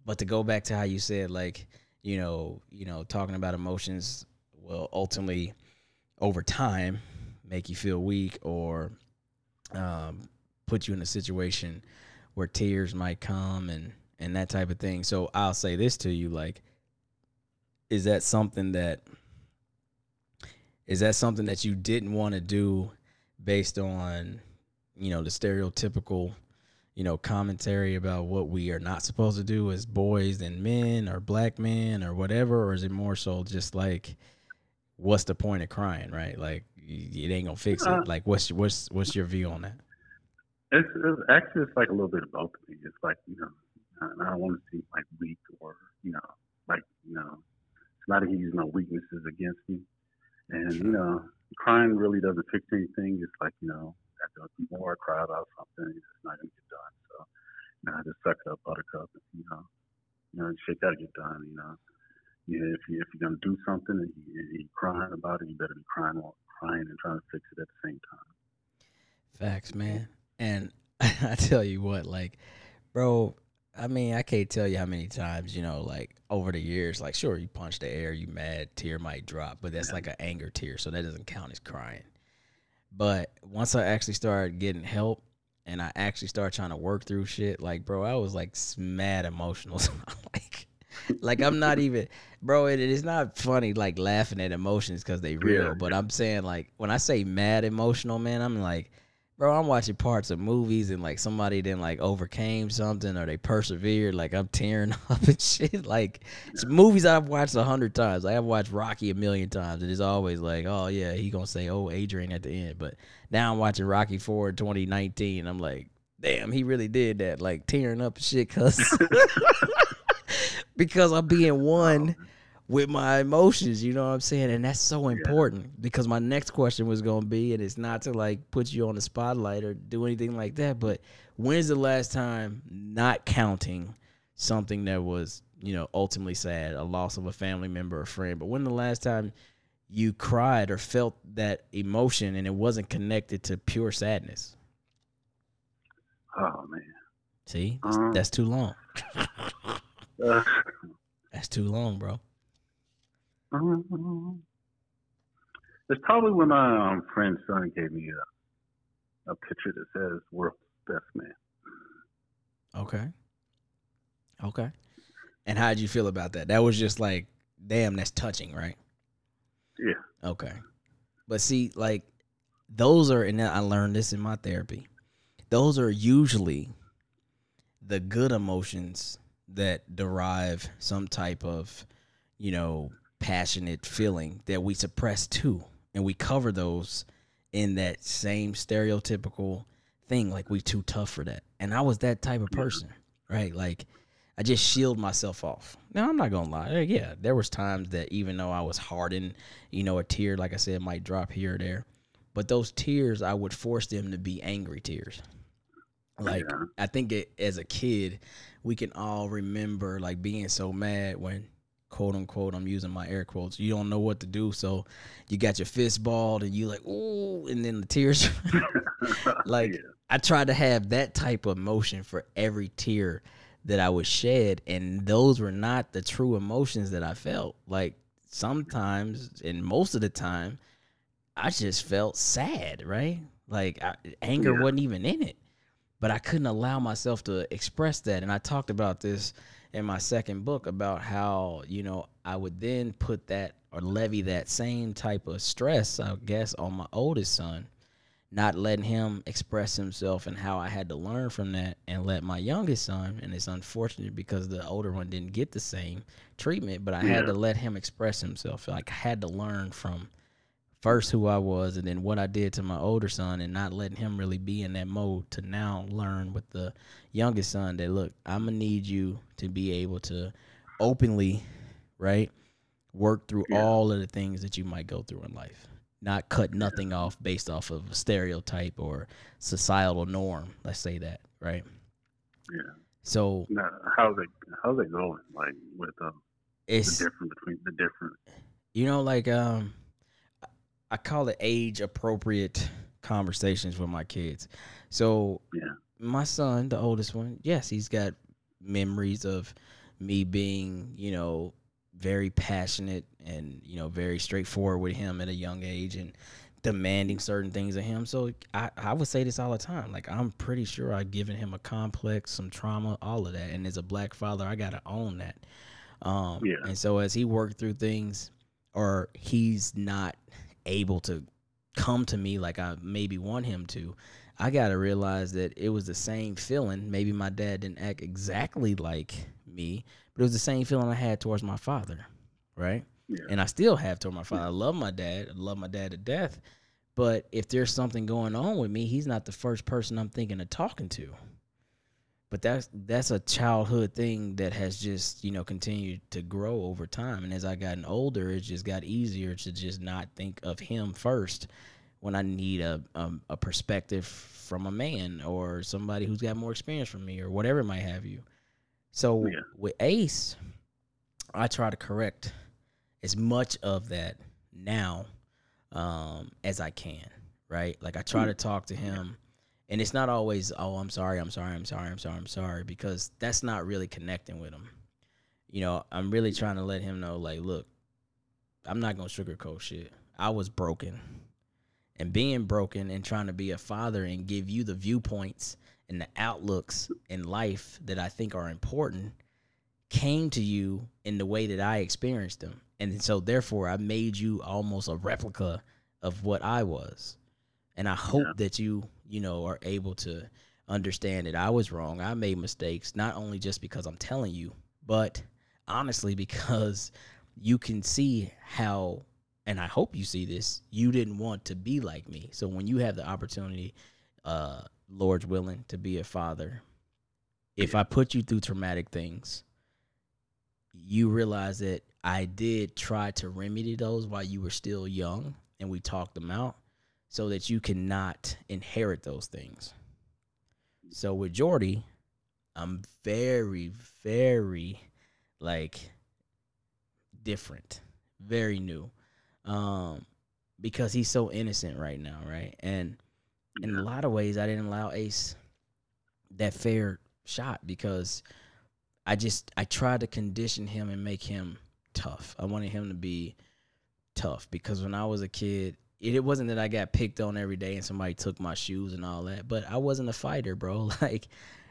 but to go back to how you said like you know you know talking about emotions will ultimately over time make you feel weak or um, put you in a situation where tears might come and and that type of thing. So I'll say this to you like is that something that is that something that you didn't want to do based on you know the stereotypical you know commentary about what we are not supposed to do as boys and men or black men or whatever? Or is it more so just like what's the point of crying right? Like it ain't gonna fix Uh, it like what's what's what's your view on that? It's, it's actually it's like a little bit of both of me. It's like you know, I I don't want to seem like weak or you know, like you know, somebody who uses my weaknesses against me. And you know, crying really doesn't fix anything. It's like you know, after the more I cry about something, it's not gonna get done. So you know, I just suck it up, buttercup. And, you know, you know, shit gotta get done. You know, yeah, if you if you're gonna do something and, you, and you're crying about it, you better be crying, while- crying and trying to fix it at the same time. Facts, man. And I tell you what, like, bro, I mean, I can't tell you how many times, you know, like over the years, like, sure, you punch the air, you mad, tear might drop, but that's like an anger tear, so that doesn't count as crying. But once I actually started getting help and I actually started trying to work through shit, like, bro, I was like mad emotional. like, like I'm not even, bro. It, it is not funny like laughing at emotions because they real. Yeah. But I'm saying like when I say mad emotional, man, I'm like, bro, I'm watching parts of movies and like somebody then like overcame something or they persevered. Like I'm tearing up and shit. Like it's movies I've watched a hundred times. Like I've watched Rocky a million times, and it's always like, oh yeah, he gonna say, oh Adrian at the end. But now I'm watching Rocky Four 2019. I'm like, damn, he really did that. Like tearing up and shit, cause because I'm being one with my emotions, you know what I'm saying? And that's so important because my next question was going to be, and it's not to like put you on the spotlight or do anything like that, but when's the last time, not counting something that was, you know, ultimately sad, a loss of a family member or friend, but when the last time you cried or felt that emotion and it wasn't connected to pure sadness? Oh man. See, that's, Um, that's too long. Uh, That's too long, bro. Um, it's probably when my um, friend's son gave me a, a picture that says "World's Best Man." Okay. Okay. And how did you feel about that? That was just like, damn, that's touching, right? Yeah. Okay. But see, like, those are, and I learned this in my therapy, those are usually the good emotions that derive some type of, you know, passionate feeling that we suppress too. And we cover those in that same stereotypical thing, like we too tough for that. And I was that type of person, right? Like, I just shield myself off. Now I'm not gonna lie. Yeah, there was times that even though I was hardened, you know, a tear, like I said, might drop here or there. But those tears, I would force them to be angry tears. Like. I think it, as a kid, we can all remember like being so mad when quote unquote I'm using my air quotes. You don't know what to do, so you got your fist balled and you like ooh, and then the tears. like Yeah. I tried to have that type of emotion for every tear that I would shed, and those were not the true emotions that I felt. Like sometimes, and most of the time, I just felt sad, right? Like I, anger Yeah. wasn't even in it, but I couldn't allow myself to express that. And I talked about this in my second book about how you know I would then put that or levy that same type of stress, I guess, on my oldest son, not letting him express himself and how I had to learn from that and let my youngest son, and it's unfortunate because the older one didn't get the same treatment, but I had to let him express himself. Like I had to learn from first who I was and then what I did to my older son and not letting him really be in that mode to now learn with the youngest son that look, I'm gonna need you to be able to openly, right, work through Yeah. all of the things that you might go through in life. Not cut nothing off based off of a stereotype or societal norm. Let's say that, right? Yeah. So Now, how's it how's it going? Like with the it's difference between the different. you know like um I- call it age appropriate conversations with my kids. So Yeah. my son, the oldest one, yes, he's got memories of me being, you know, very passionate and, you know, very straightforward with him at a young age and demanding certain things of him. So I, I would say this all the time. Like I'm pretty sure I've given him a complex, some trauma, all of that. And as a black father, I gotta own that. Um Yeah. and so as he worked through things or he's not able to come to me like I maybe want him to, I got to realize that it was the same feeling. Maybe my dad didn't act exactly like me, but it was the same feeling I had towards my father, right? Yeah. And I still have toward my father. I love my dad. I love my dad to death. But if there's something going on with me, he's not the first person I'm thinking of talking to. But that's that's a childhood thing that has just, you know, continued to grow over time. And as I gotten older, it just got easier to just not think of him first when I need a um, a perspective from a man or somebody who's got more experience from me or whatever it might have you. So Yeah. with Ace, I try to correct as much of that now um, as I can, right? Like I try to talk to him, and it's not always, oh, I'm sorry, I'm sorry, I'm sorry, I'm sorry, I'm sorry, because that's not really connecting with him. You know, I'm really trying to let him know, like, look, I'm not gonna sugarcoat shit. I was broken, and being broken and trying to be a father and give you the viewpoints and the outlooks in life that I think are important came to you in the way that I experienced them. And so therefore I made you almost a replica of what I was. And I hope Yeah. that you, you know, are able to understand that I was wrong. I made mistakes, not only just because I'm telling you, but honestly because you can see how and I hope you see this, you didn't want to be like me. So when you have the opportunity, uh, Lord's willing, to be a father, if I put you through traumatic things, you realize that I did try to remedy those while you were still young and we talked them out so that you cannot inherit those things. So with Jordy, I'm very, very like different, very new. Um, because he's so innocent right now, right? And in a lot of ways I didn't allow Ace that fair shot because I just I tried to condition him and make him tough. I wanted him to be tough because when I was a kid, it, it wasn't that I got picked on every day and somebody took my shoes and all that, but I wasn't a fighter, bro. Like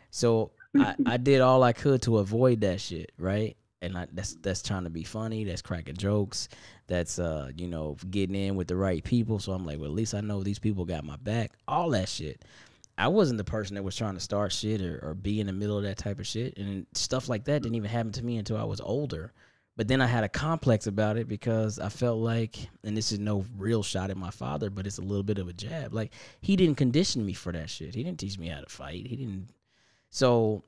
so I, I did all I could to avoid that shit, right? And I, that's that's trying to be funny, that's cracking jokes, that's uh, you know, getting in with the right people. So I'm like, well, at least I know these people got my back. All that shit. I wasn't the person that was trying to start shit or, or be in the middle of that type of shit. And stuff like that didn't even happen to me until I was older. But then I had a complex about it because I felt like, and this is no real shot at my father, but it's a little bit of a jab. Like he didn't condition me for that shit. He didn't teach me how to fight. He didn't. So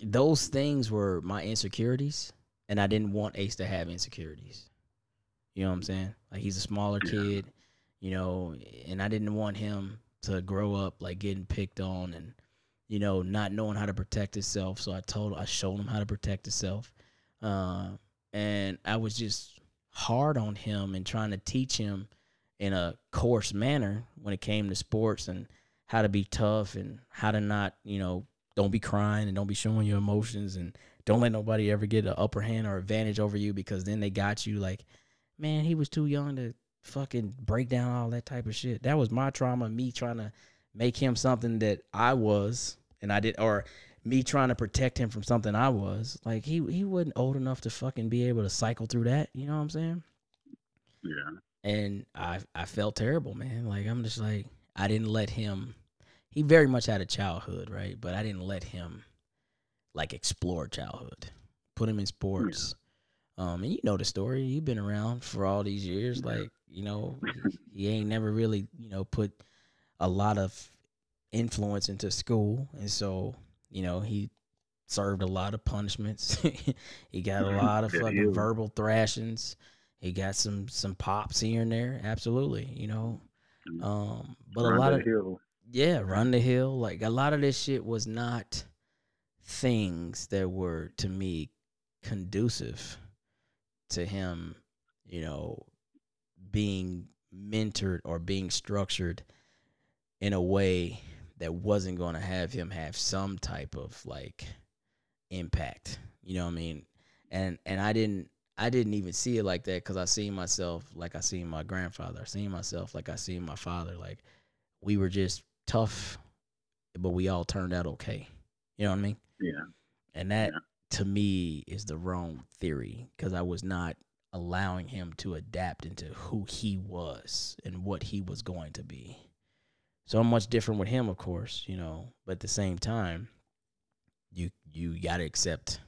those things were my insecurities, and I didn't want Ace to have insecurities. You know what I'm saying? Like he's a smaller kid, you know, and I didn't want him to grow up like getting picked on and you know not knowing how to protect himself. So I told I showed him how to protect himself, uh, and I was just hard on him and trying to teach him in a coarse manner when it came to sports and how to be tough and how to not you know don't be crying and don't be showing your emotions and don't let nobody ever get an upper hand or advantage over you because then they got you like man he was too young to fucking break down all that type of shit. That was my trauma, me trying to make him something that I was and I did or me trying to protect him from something I was. Like he he wasn't old enough to fucking be able to cycle through that, you know what I'm saying? Yeah. And I I felt terrible, man. Like I'm just like I didn't let him he very much had a childhood, right? But I didn't let him like explore childhood. Put him in sports. Um, and you know the story. You've been around for all these years. Like, you know, he ain't never really, you know, put a lot of influence into school. And so, you know, he served a lot of punishments. he got a lot of Yeah, fucking you- verbal thrashings. He got some some pops here and there. Absolutely, you know. Um, but a lot of hill. yeah, run the hill. Like a lot of this shit was not things that were to me conducive to him, you know, being mentored or being structured in a way that wasn't going to have him have some type of like impact. You know what I mean? And and I didn't I didn't even see it like that because I seen myself like I seen my grandfather. I seen myself like I seen my father. Like we were just tough, but we all turned out okay. You know what I mean? Yeah. And that to me is the wrong theory because I was not allowing him to adapt into who he was and what he was going to be. So I'm much different with him, of course, you know, but at the same time, you you gotta accept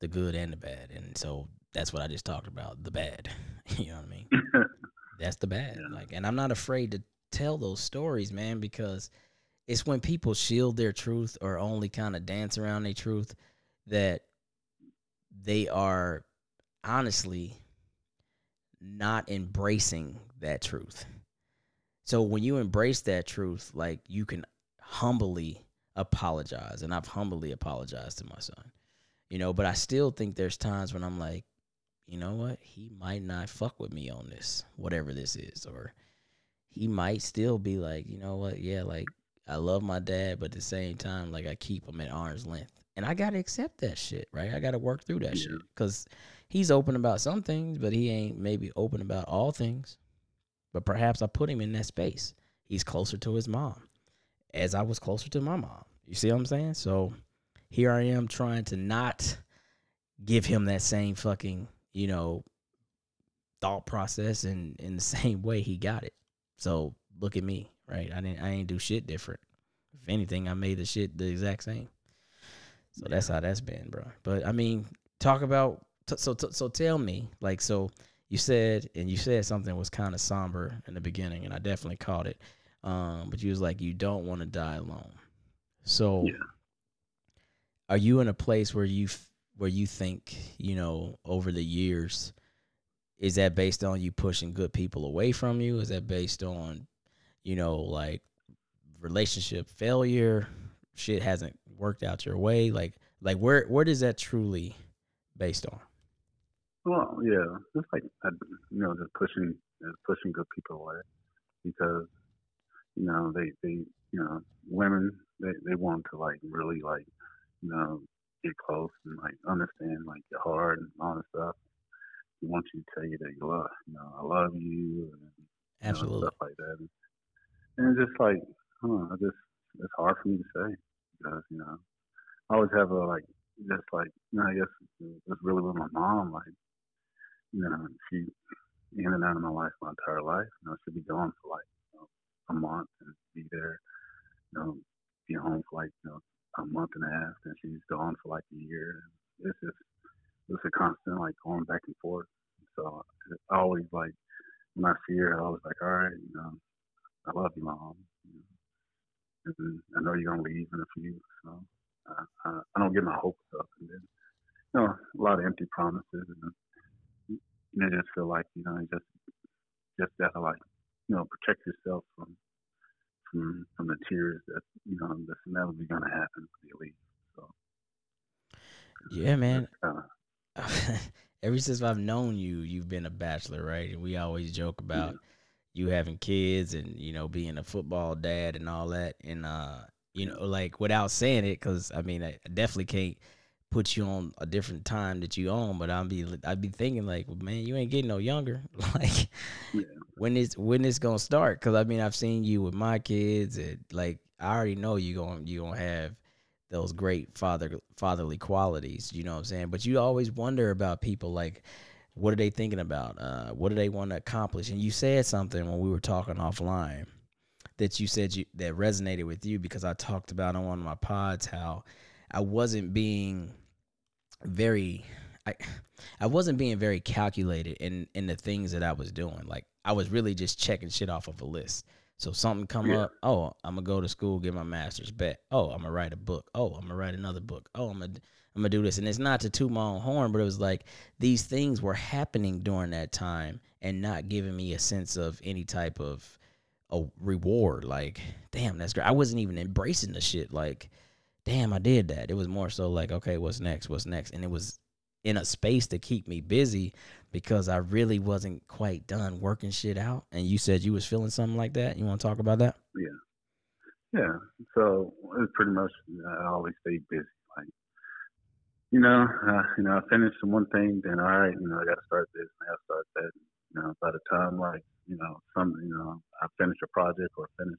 the good and the bad. And so that's what I just talked about, the bad. you know what I mean? that's the bad. Like and I'm not afraid to tell those stories, man, because it's when people shield their truth or only kind of dance around their truth that they are honestly not embracing that truth. So when you embrace that truth, like you can humbly apologize, and I've humbly apologized to my son, you know. But I still think there's times when I'm like, you know what, he might not fuck with me on this, whatever this is, or he might still be like, you know what, yeah, like I love my dad, but at the same time, like I keep him at arm's length, and I gotta accept that shit, right? I gotta work through that shit because he's open about some things, but he ain't maybe open about all things. But perhaps I put him in that space. He's closer to his mom, as I was closer to my mom. You see what I'm saying? So here I am trying to not give him that same fucking, you know, thought process and in the same way he got it. So look at me, right? I didn't I ain't do shit different. If anything, I made the shit the exact same. So that's how that's been, bro. But I mean, talk about t- so t- so tell me, like, so you said and you said something was kind of somber in the beginning, and I definitely caught it. Um, but you was like, you don't want to die alone. So, are you in a place where you where you think you know over the years? Is that based on you pushing good people away from you? Is that based on, you know, like relationship failure? Shit hasn't worked out your way. Like, like where where does that truly based on? Well, yeah, just like I, you know, just pushing, just pushing good people away because you know they they you know women they they want to like really like you know get close and like understand like your heart and all this stuff. They want you to tell you that you love, you know, I love you, and you know, Absolutely. stuff like that. And, and it's just like, I don't know, I just it's hard for me to say because you know I always have a like just like you know I guess it's really with my mom like you know, she in and out of my life my entire life. You know, she'd be gone for like you know, a month and be there, you know, be home for like, you know, a month and a half, and she's gone for like a year. It's just it's a constant like going back and forth. So I always like when I see her, I was like, all right, you know, I love you, mom. And I know you're gonna leave in a few, so uh, I, I don't get my hopes up, and then you know, a lot of empty promises and you know, just feel like you know, just just gotta like you know protect yourself from from from the tears that you know that's inevitably gonna happen when you leave. So Yeah, man. uh, Ever since I've known you, you've been a bachelor, right? And we always joke about you having kids and you know being a football dad and all that. And uh, you know, like without saying it, because I mean, I definitely can't put you on a different time that you own, but I'll be I'd be thinking like, man, you ain't getting no younger. like when is when it's gonna start? Because I mean, I've seen you with my kids, and like I already know you going you gonna have those great father fatherly qualities. You know what I'm saying? But you always wonder about people like. What are they thinking about? Uh, what do they want to accomplish? And you said something when we were talking offline that you said you that resonated with you because I talked about on one of my pods how I wasn't being very I I wasn't being very calculated in in the things that I was doing. Like I was really just checking shit off of a list. So something come Yeah. up, oh, I'm gonna go to school, get my master's bet. Oh, I'm gonna write a book. Oh, I'm gonna write another book. Oh, I'm gonna I'm gonna do this. And it's not to toot my own horn, but it was like these things were happening during that time and not giving me a sense of any type of a reward. Like, damn, that's great. I wasn't even embracing the shit. Like, damn, I did that. It was more so like, okay, what's next? What's next? And it was in a space to keep me busy because I really wasn't quite done working shit out. And you said you was feeling something like that. You want to talk about that? Yeah. Yeah. So it's pretty much I always stay busy. Like, you know, uh, you know, I finished one thing, then all right, you know, I got to start this, and I got to start that. You know, by the time like, you know, some, you know, I finish a project or finish,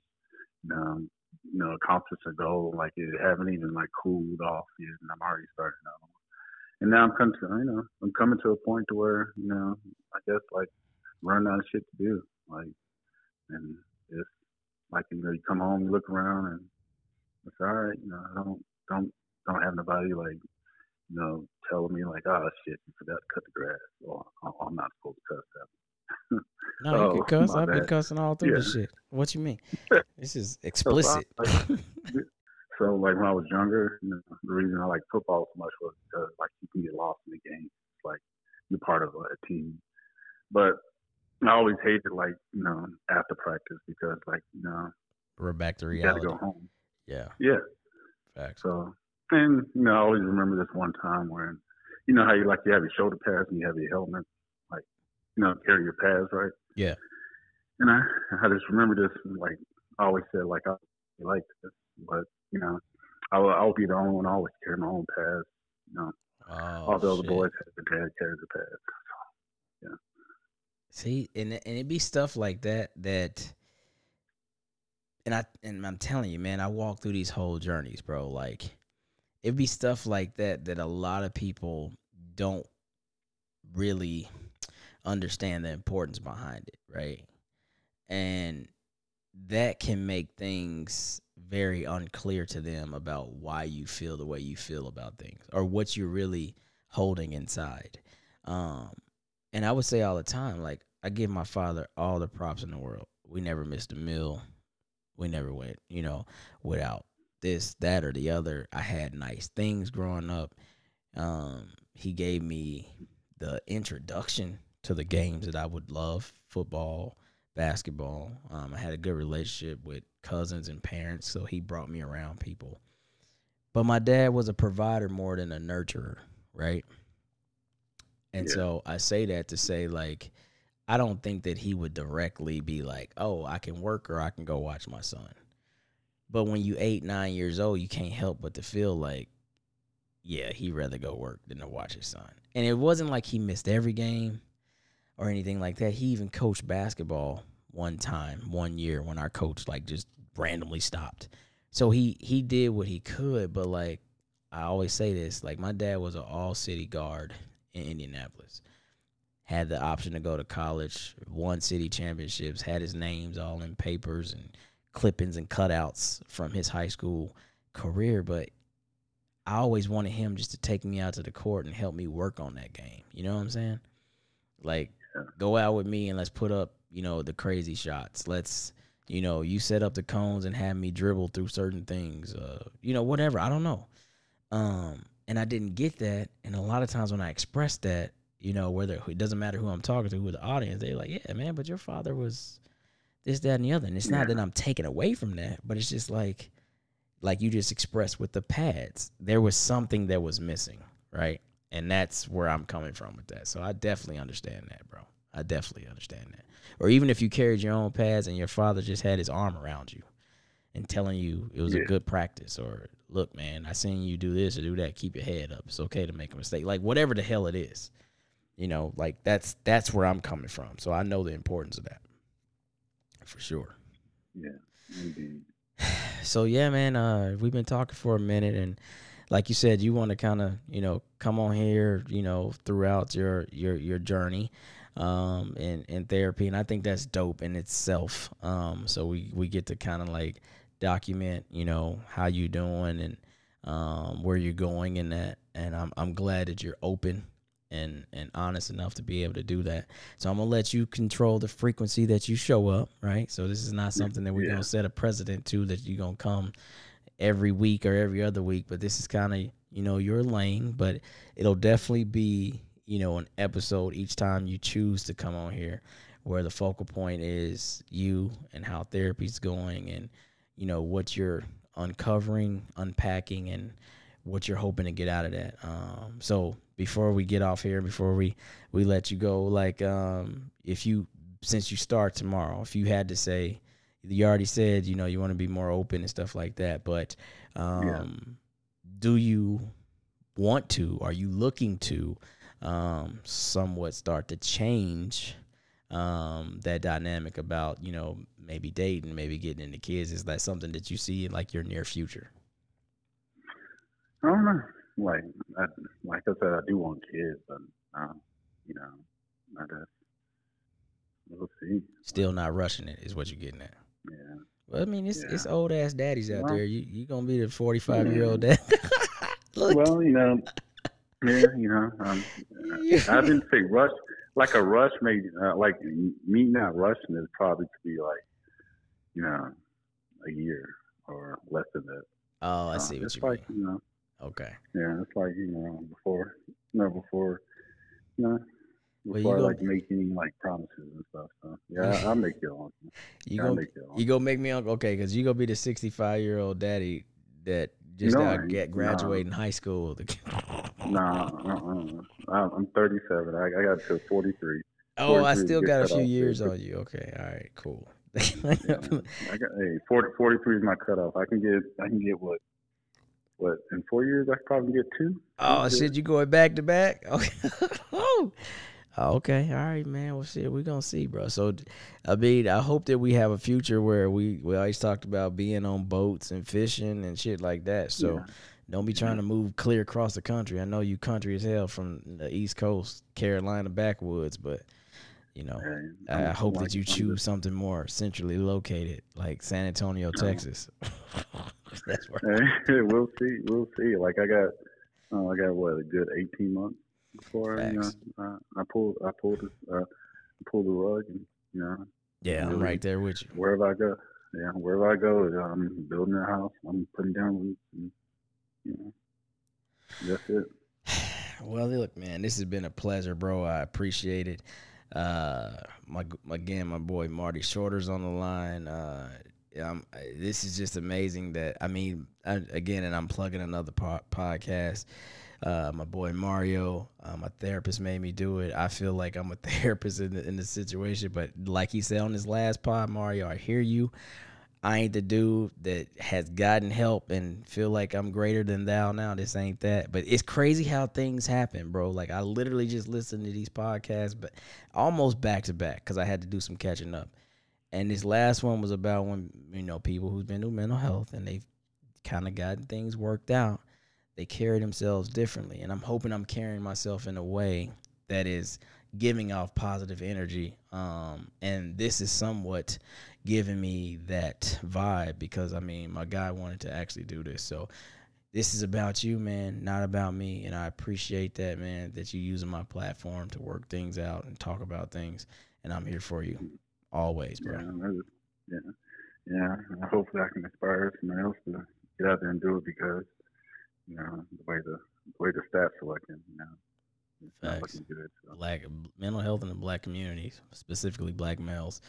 you know, you know, accomplish a goal, like it haven't even like cooled off yet, and I'm already starting another. And now I'm coming to, you know, I'm coming to a point to where, you know, I guess like running out of shit to do, like, and it's like you know, you come home, you look around, and it's all right. You know, I don't don't don't have nobody like you know telling me like, oh shit, you forgot to cut the grass, or "Oh, I'm not supposed to cut that. No, you Oh, can cuss. I've been bad. cussing all through Yeah. this shit. What you mean? This is So, I- explicit. like, so like when I was younger, you know, the reason I like football so much was because like you can get lost in the game. It's like you're part of a team. But I always hated like you know after practice because like you know We're back to you got to go home. Yeah, Yeah. facts. So, and you know, I always remember this one time when, you know, how you like you have your shoulder pads and you have your helmet, you know, carry your pads, right? Yeah. And I, I just remember this, like, I always said, like, I like this, but you know, I'll, I'll be the only one. I always carry my own pads. You know, Oh, all the other shit. boys have the dad carry the pads. See, and and it be stuff like that that, and I and I'm telling you, man, I walk through these whole journeys, bro. Like, it'd be stuff like that that a lot of people don't really understand the importance behind it, right? And that can make things very unclear to them about why you feel the way you feel about things or what you're really holding inside. Um, and I would say all the time, like I give my father all the props in the world. We never missed a meal. We never went, you know, without this, that, or the other. I had nice things growing up. Um, he gave me the introduction to the games that I would love football, basketball. Um, I had a good relationship with cousins and parents, so he brought me around people. But my dad was a provider more than a nurturer, right? And Yeah. so I say that to say, like, I don't think that he would directly be like, oh, I can work or I can go watch my son. But when you eight, nine years old, you can't help but to feel like, yeah, he'd rather go work than to watch his son. And it wasn't like he missed every game or anything like that. He even coached basketball one time, one year when our coach like just randomly stopped. So he he did what he could, but like I always say this, like my dad was an all city guard in Indianapolis. Had the option to go to college, won city championships, had his names all in papers and clippings and cutouts from his high school career, but I always wanted him just to take me out to the court and help me work on that game. You know what I'm saying? Like go out with me and let's put up, you know, the crazy shots. Let's, you know, you set up the cones and have me dribble through certain things. Uh, you know, whatever. I don't know. Um, and I didn't get that. And a lot of times when I express that, you know, whether it doesn't matter who I'm talking to, who the audience, they're like, yeah, man, but your father was this, that, and the other. And it's not that I'm taking away from that, but it's just like, like you just expressed with the pads, there was something that was missing, right? And that's where I'm coming from with that. So I definitely understand that, bro. I definitely understand that. Or even if you carried your own pads and your father just had his arm around you and telling you it was a good practice or look, man, I seen you do this or do that. Keep your head up. It's okay to make a mistake. Like whatever the hell it is. You know, like that's that's where I'm coming from. So I know the importance of that. For sure. Yeah, indeed. So yeah, man, uh we've been talking for a minute and like you said, you want to kind of, you know, come on here, you know, throughout your your your journey um in in therapy and I think that's dope in itself. Um so we we get to kind of like document, you know, how you doing and um where you're going in that and I'm I'm glad that you're open and and honest enough to be able to do that. So I'm gonna let you control the frequency that you show up, right? So this is not something that we're Yeah. gonna set a precedent to that you're gonna come every week or every other week, but this is kind of you know your lane. But it'll definitely be you know an episode each time you choose to come on here, where the focal point is you and how therapy's going and you know what you're uncovering, unpacking, and what you're hoping to get out of that. Um, so before we get off here, before we we let you go, like um, if you since you start tomorrow, if you had to say, you already said you know you want to be more open and stuff like that, but um, do you want to? Are you looking to um, somewhat start to change? um that dynamic about you know maybe dating maybe getting into kids is that something that you see in like your near future I don't know. Like, I, like I said, I do want kids, but um, you know, I just we'll see. still not rushing it is what you're getting at Yeah. well i mean it's it's old ass daddies out Well, there you you gonna be the 45 year old dad Well, you know, yeah, you know, um, I didn't say rush. Like a rush, maybe uh, like me not rushing is probably to be like, you know, a year or less than that. oh i Uh, see what it's you like, mean you know, okay yeah, it's like you know before, you know, before, you know, before go- like making like promises and stuff. So yeah, I, I'll make it on. you I'll make it on. you gonna make me uncle okay because you gonna be the 65 year old daddy that just No, get graduating high school Nah, uh-uh. I'm I'm 37. I, I got to 43. oh i still got a few years on you okay all right cool Yeah, I got hey, 40, 43 is my cutoff. I can get I can get what what in four years I could probably get two. Oh shit, you going back to back? Okay. Oh. Oh, okay. All right, man. Well, shit, we're gonna see, bro. So, I mean, I hope that we have a future where we we always talked about being on boats and fishing and shit like that. So, Yeah. don't be trying to move clear across the country. I know you country as hell from the East Coast, Carolina backwoods, but you know, I I'm- hope that you choose something more centrally located, like San Antonio, Texas. That's where. We'll see. We'll see. Like I got, uh, I got what a good 18 months before you know, Facts. uh, I pulled I pulled this, uh, pulled the rug and you know Yeah, I'm right there with you. wherever I go, yeah, wherever I go, I'm building a house. I'm putting down roots and you know that's it. Well, look, man, this has been a pleasure, bro. I appreciate it. Uh, my again, my boy Marty Shorter's on the line. Uh, um, this is just amazing. That I mean, I, again, and I'm plugging another po- podcast. Uh, my boy Mario, uh, my therapist made me do it. I feel like I'm a therapist in the, in situation, but like he said on his last pod, Mario, I hear you. I ain't the dude that has gotten help and feel like I'm greater than thou now. This ain't that. But it's crazy how things happen, bro. Like I literally just listened to these podcasts, but almost back to back because I had to do some catching up. And this last one was about when you know people who's been through mental health and they've kind of gotten things worked out. They carry themselves differently, and I'm hoping I'm carrying myself in a way that is giving off positive energy. Um, and this is somewhat giving me that vibe because I mean, my guy wanted to actually do this. So this is about you, man, not about me. And I appreciate that, man, that you using my platform to work things out and talk about things. And I'm here for you always, bro. Yeah, yeah, yeah. Hopefully, I can inspire someone else to get out there and do it because you know the way the, the way the stats are looking, you know, it's not Facts. looking good. So. black mental health in the black community, specifically black males.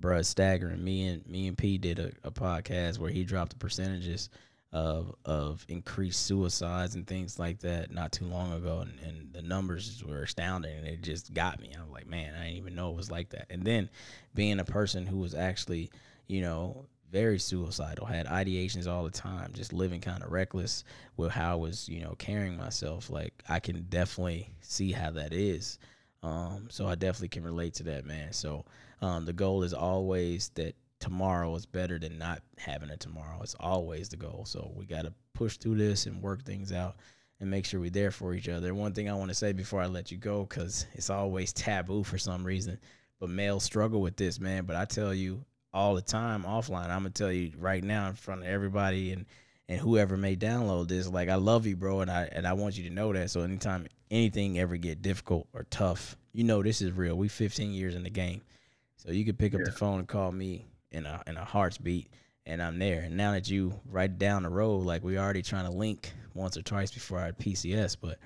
Bruh, staggering. Me and me and P did a, a podcast where he dropped the percentages of of increased suicides and things like that not too long ago, and, and the numbers were astounding, and it just got me. I was like, man, I didn't even know it was like that. And then being a person who was actually, you know, very suicidal, had ideations all the time, just living kind of reckless with how I was, you know, carrying myself. Like I can definitely see how that is. Um, so I definitely can relate to that, man. So um, the goal is always that tomorrow is better than not having a tomorrow. It's always the goal. So we got to push through this and work things out and make sure we're there for each other. One thing I want to say before I let you go, because it's always taboo for some reason, but males struggle with this, man. But I tell you all the time offline, I'm gonna tell you right now in front of everybody and and whoever may download this, like I love you, bro, and I and I want you to know that. So anytime anything ever get difficult or tough, you know this is real. We 15 years in the game, so you can pick up the phone and call me in a in a heart's beat, and I'm there. And now that you right down the road, like we already trying to link once or twice before had PCS, but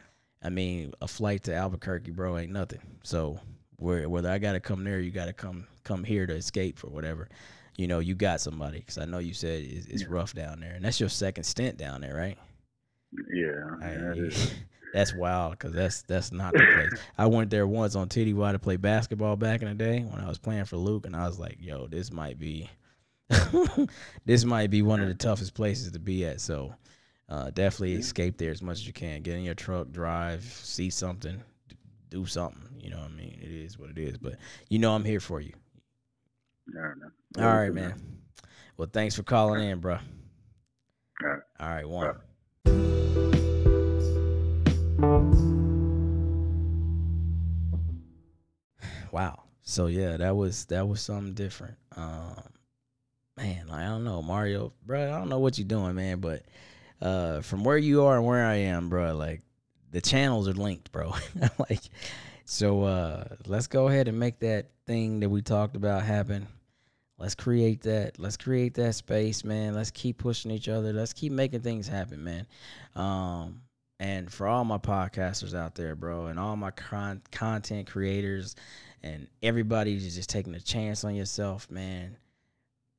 I mean a flight to Albuquerque, bro, ain't nothing. So where whether I got to come there, you got to come come here to escape for whatever. You know, you got somebody because I know you said it's, it's rough down there, and that's your second stint down there, right? Yeah, I- that is. that's wild because that's that's not the place. I went there once on TDY to play basketball back in the day when I was playing for Luke, and I was like, "Yo, this might be, this might be one of the toughest places to be at." So, uh, definitely escape there as much as you can. Get in your truck, drive, see something, do something. You know what I mean? It is what it is. But you know I'm here for you. All right, man. All right, man. Well, thanks for calling in, bro. All right. All right, one. Wow. So yeah, that was that was something different. Um, man, like, I don't know, Mario, bro. I don't know what you're doing, man, but uh, from where you are and where I am, bro, like the channels are linked, bro. like, so uh, let's go ahead and make that thing that we talked about happen. Let's create that. Let's create that space, man. Let's keep pushing each other. Let's keep making things happen, man. Um, and for all my podcasters out there, bro, and all my con- content creators, and everybody who's just taking a chance on yourself, man.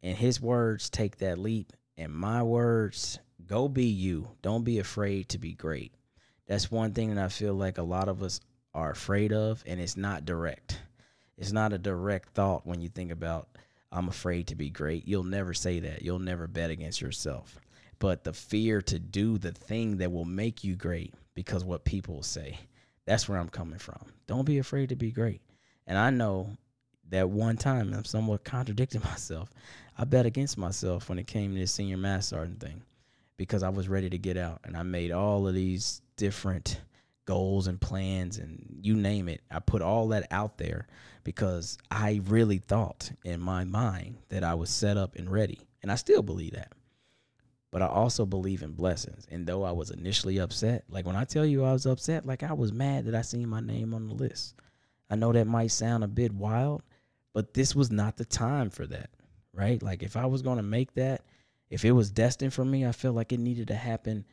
In his words, take that leap. In my words, go be you. Don't be afraid to be great. That's one thing that I feel like a lot of us are afraid of, and it's not direct. It's not a direct thought when you think about, I'm afraid to be great. You'll never say that. You'll never bet against yourself. But the fear to do the thing that will make you great because what people say, that's where I'm coming from. Don't be afraid to be great. And I know that one time I'm somewhat contradicting myself. I bet against myself when it came to this senior master sergeant thing because I was ready to get out and I made all of these different goals and plans and you name it. I put all that out there because I really thought in my mind that I was set up and ready. And I still believe that. But I also believe in blessings. And though I was initially upset, like when I tell you I was upset, like I was mad that I seen my name on the list. I know that might sound a bit wild, but this was not the time for that, right? Like if I was going to make that, if it was destined for me, I felt like it needed to happen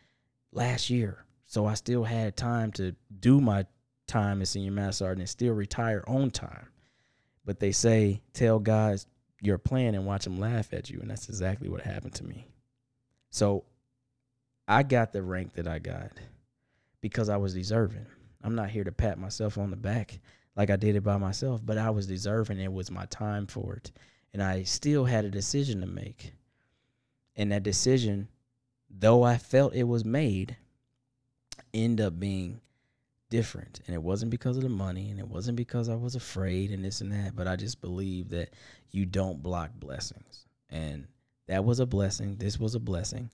last year. So I still had time to do my time as senior master sergeant and still retire on time. But they say, tell guys your plan and watch them laugh at you. And that's exactly what happened to me. So I got the rank that I got because I was deserving. I'm not here to pat myself on the back like I did it by myself, but I was deserving. It was my time for it. And I still had a decision to make. And that decision, though I felt it was made, ended up being different. And it wasn't because of the money and it wasn't because I was afraid and this and that, but I just believe that you don't block blessings. And that was a blessing. This was a blessing.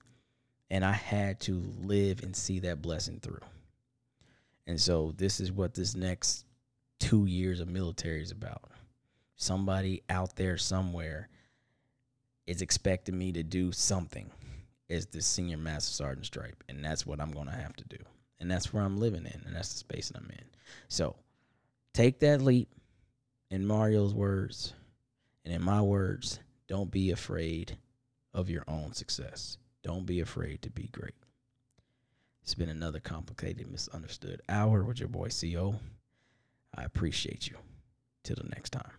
And I had to live and see that blessing through. And so this is what this next two years of military is about. Somebody out there somewhere is expecting me to do something as the senior master sergeant stripe. And that's what I'm going to have to do. And that's where I'm living in. And that's the space that I'm in. So take that leap in Mario's words and in my words. Don't be afraid of your own success. Don't be afraid to be great. It's been another complicated, misunderstood hour with your boy CO. I appreciate you. Till the next time.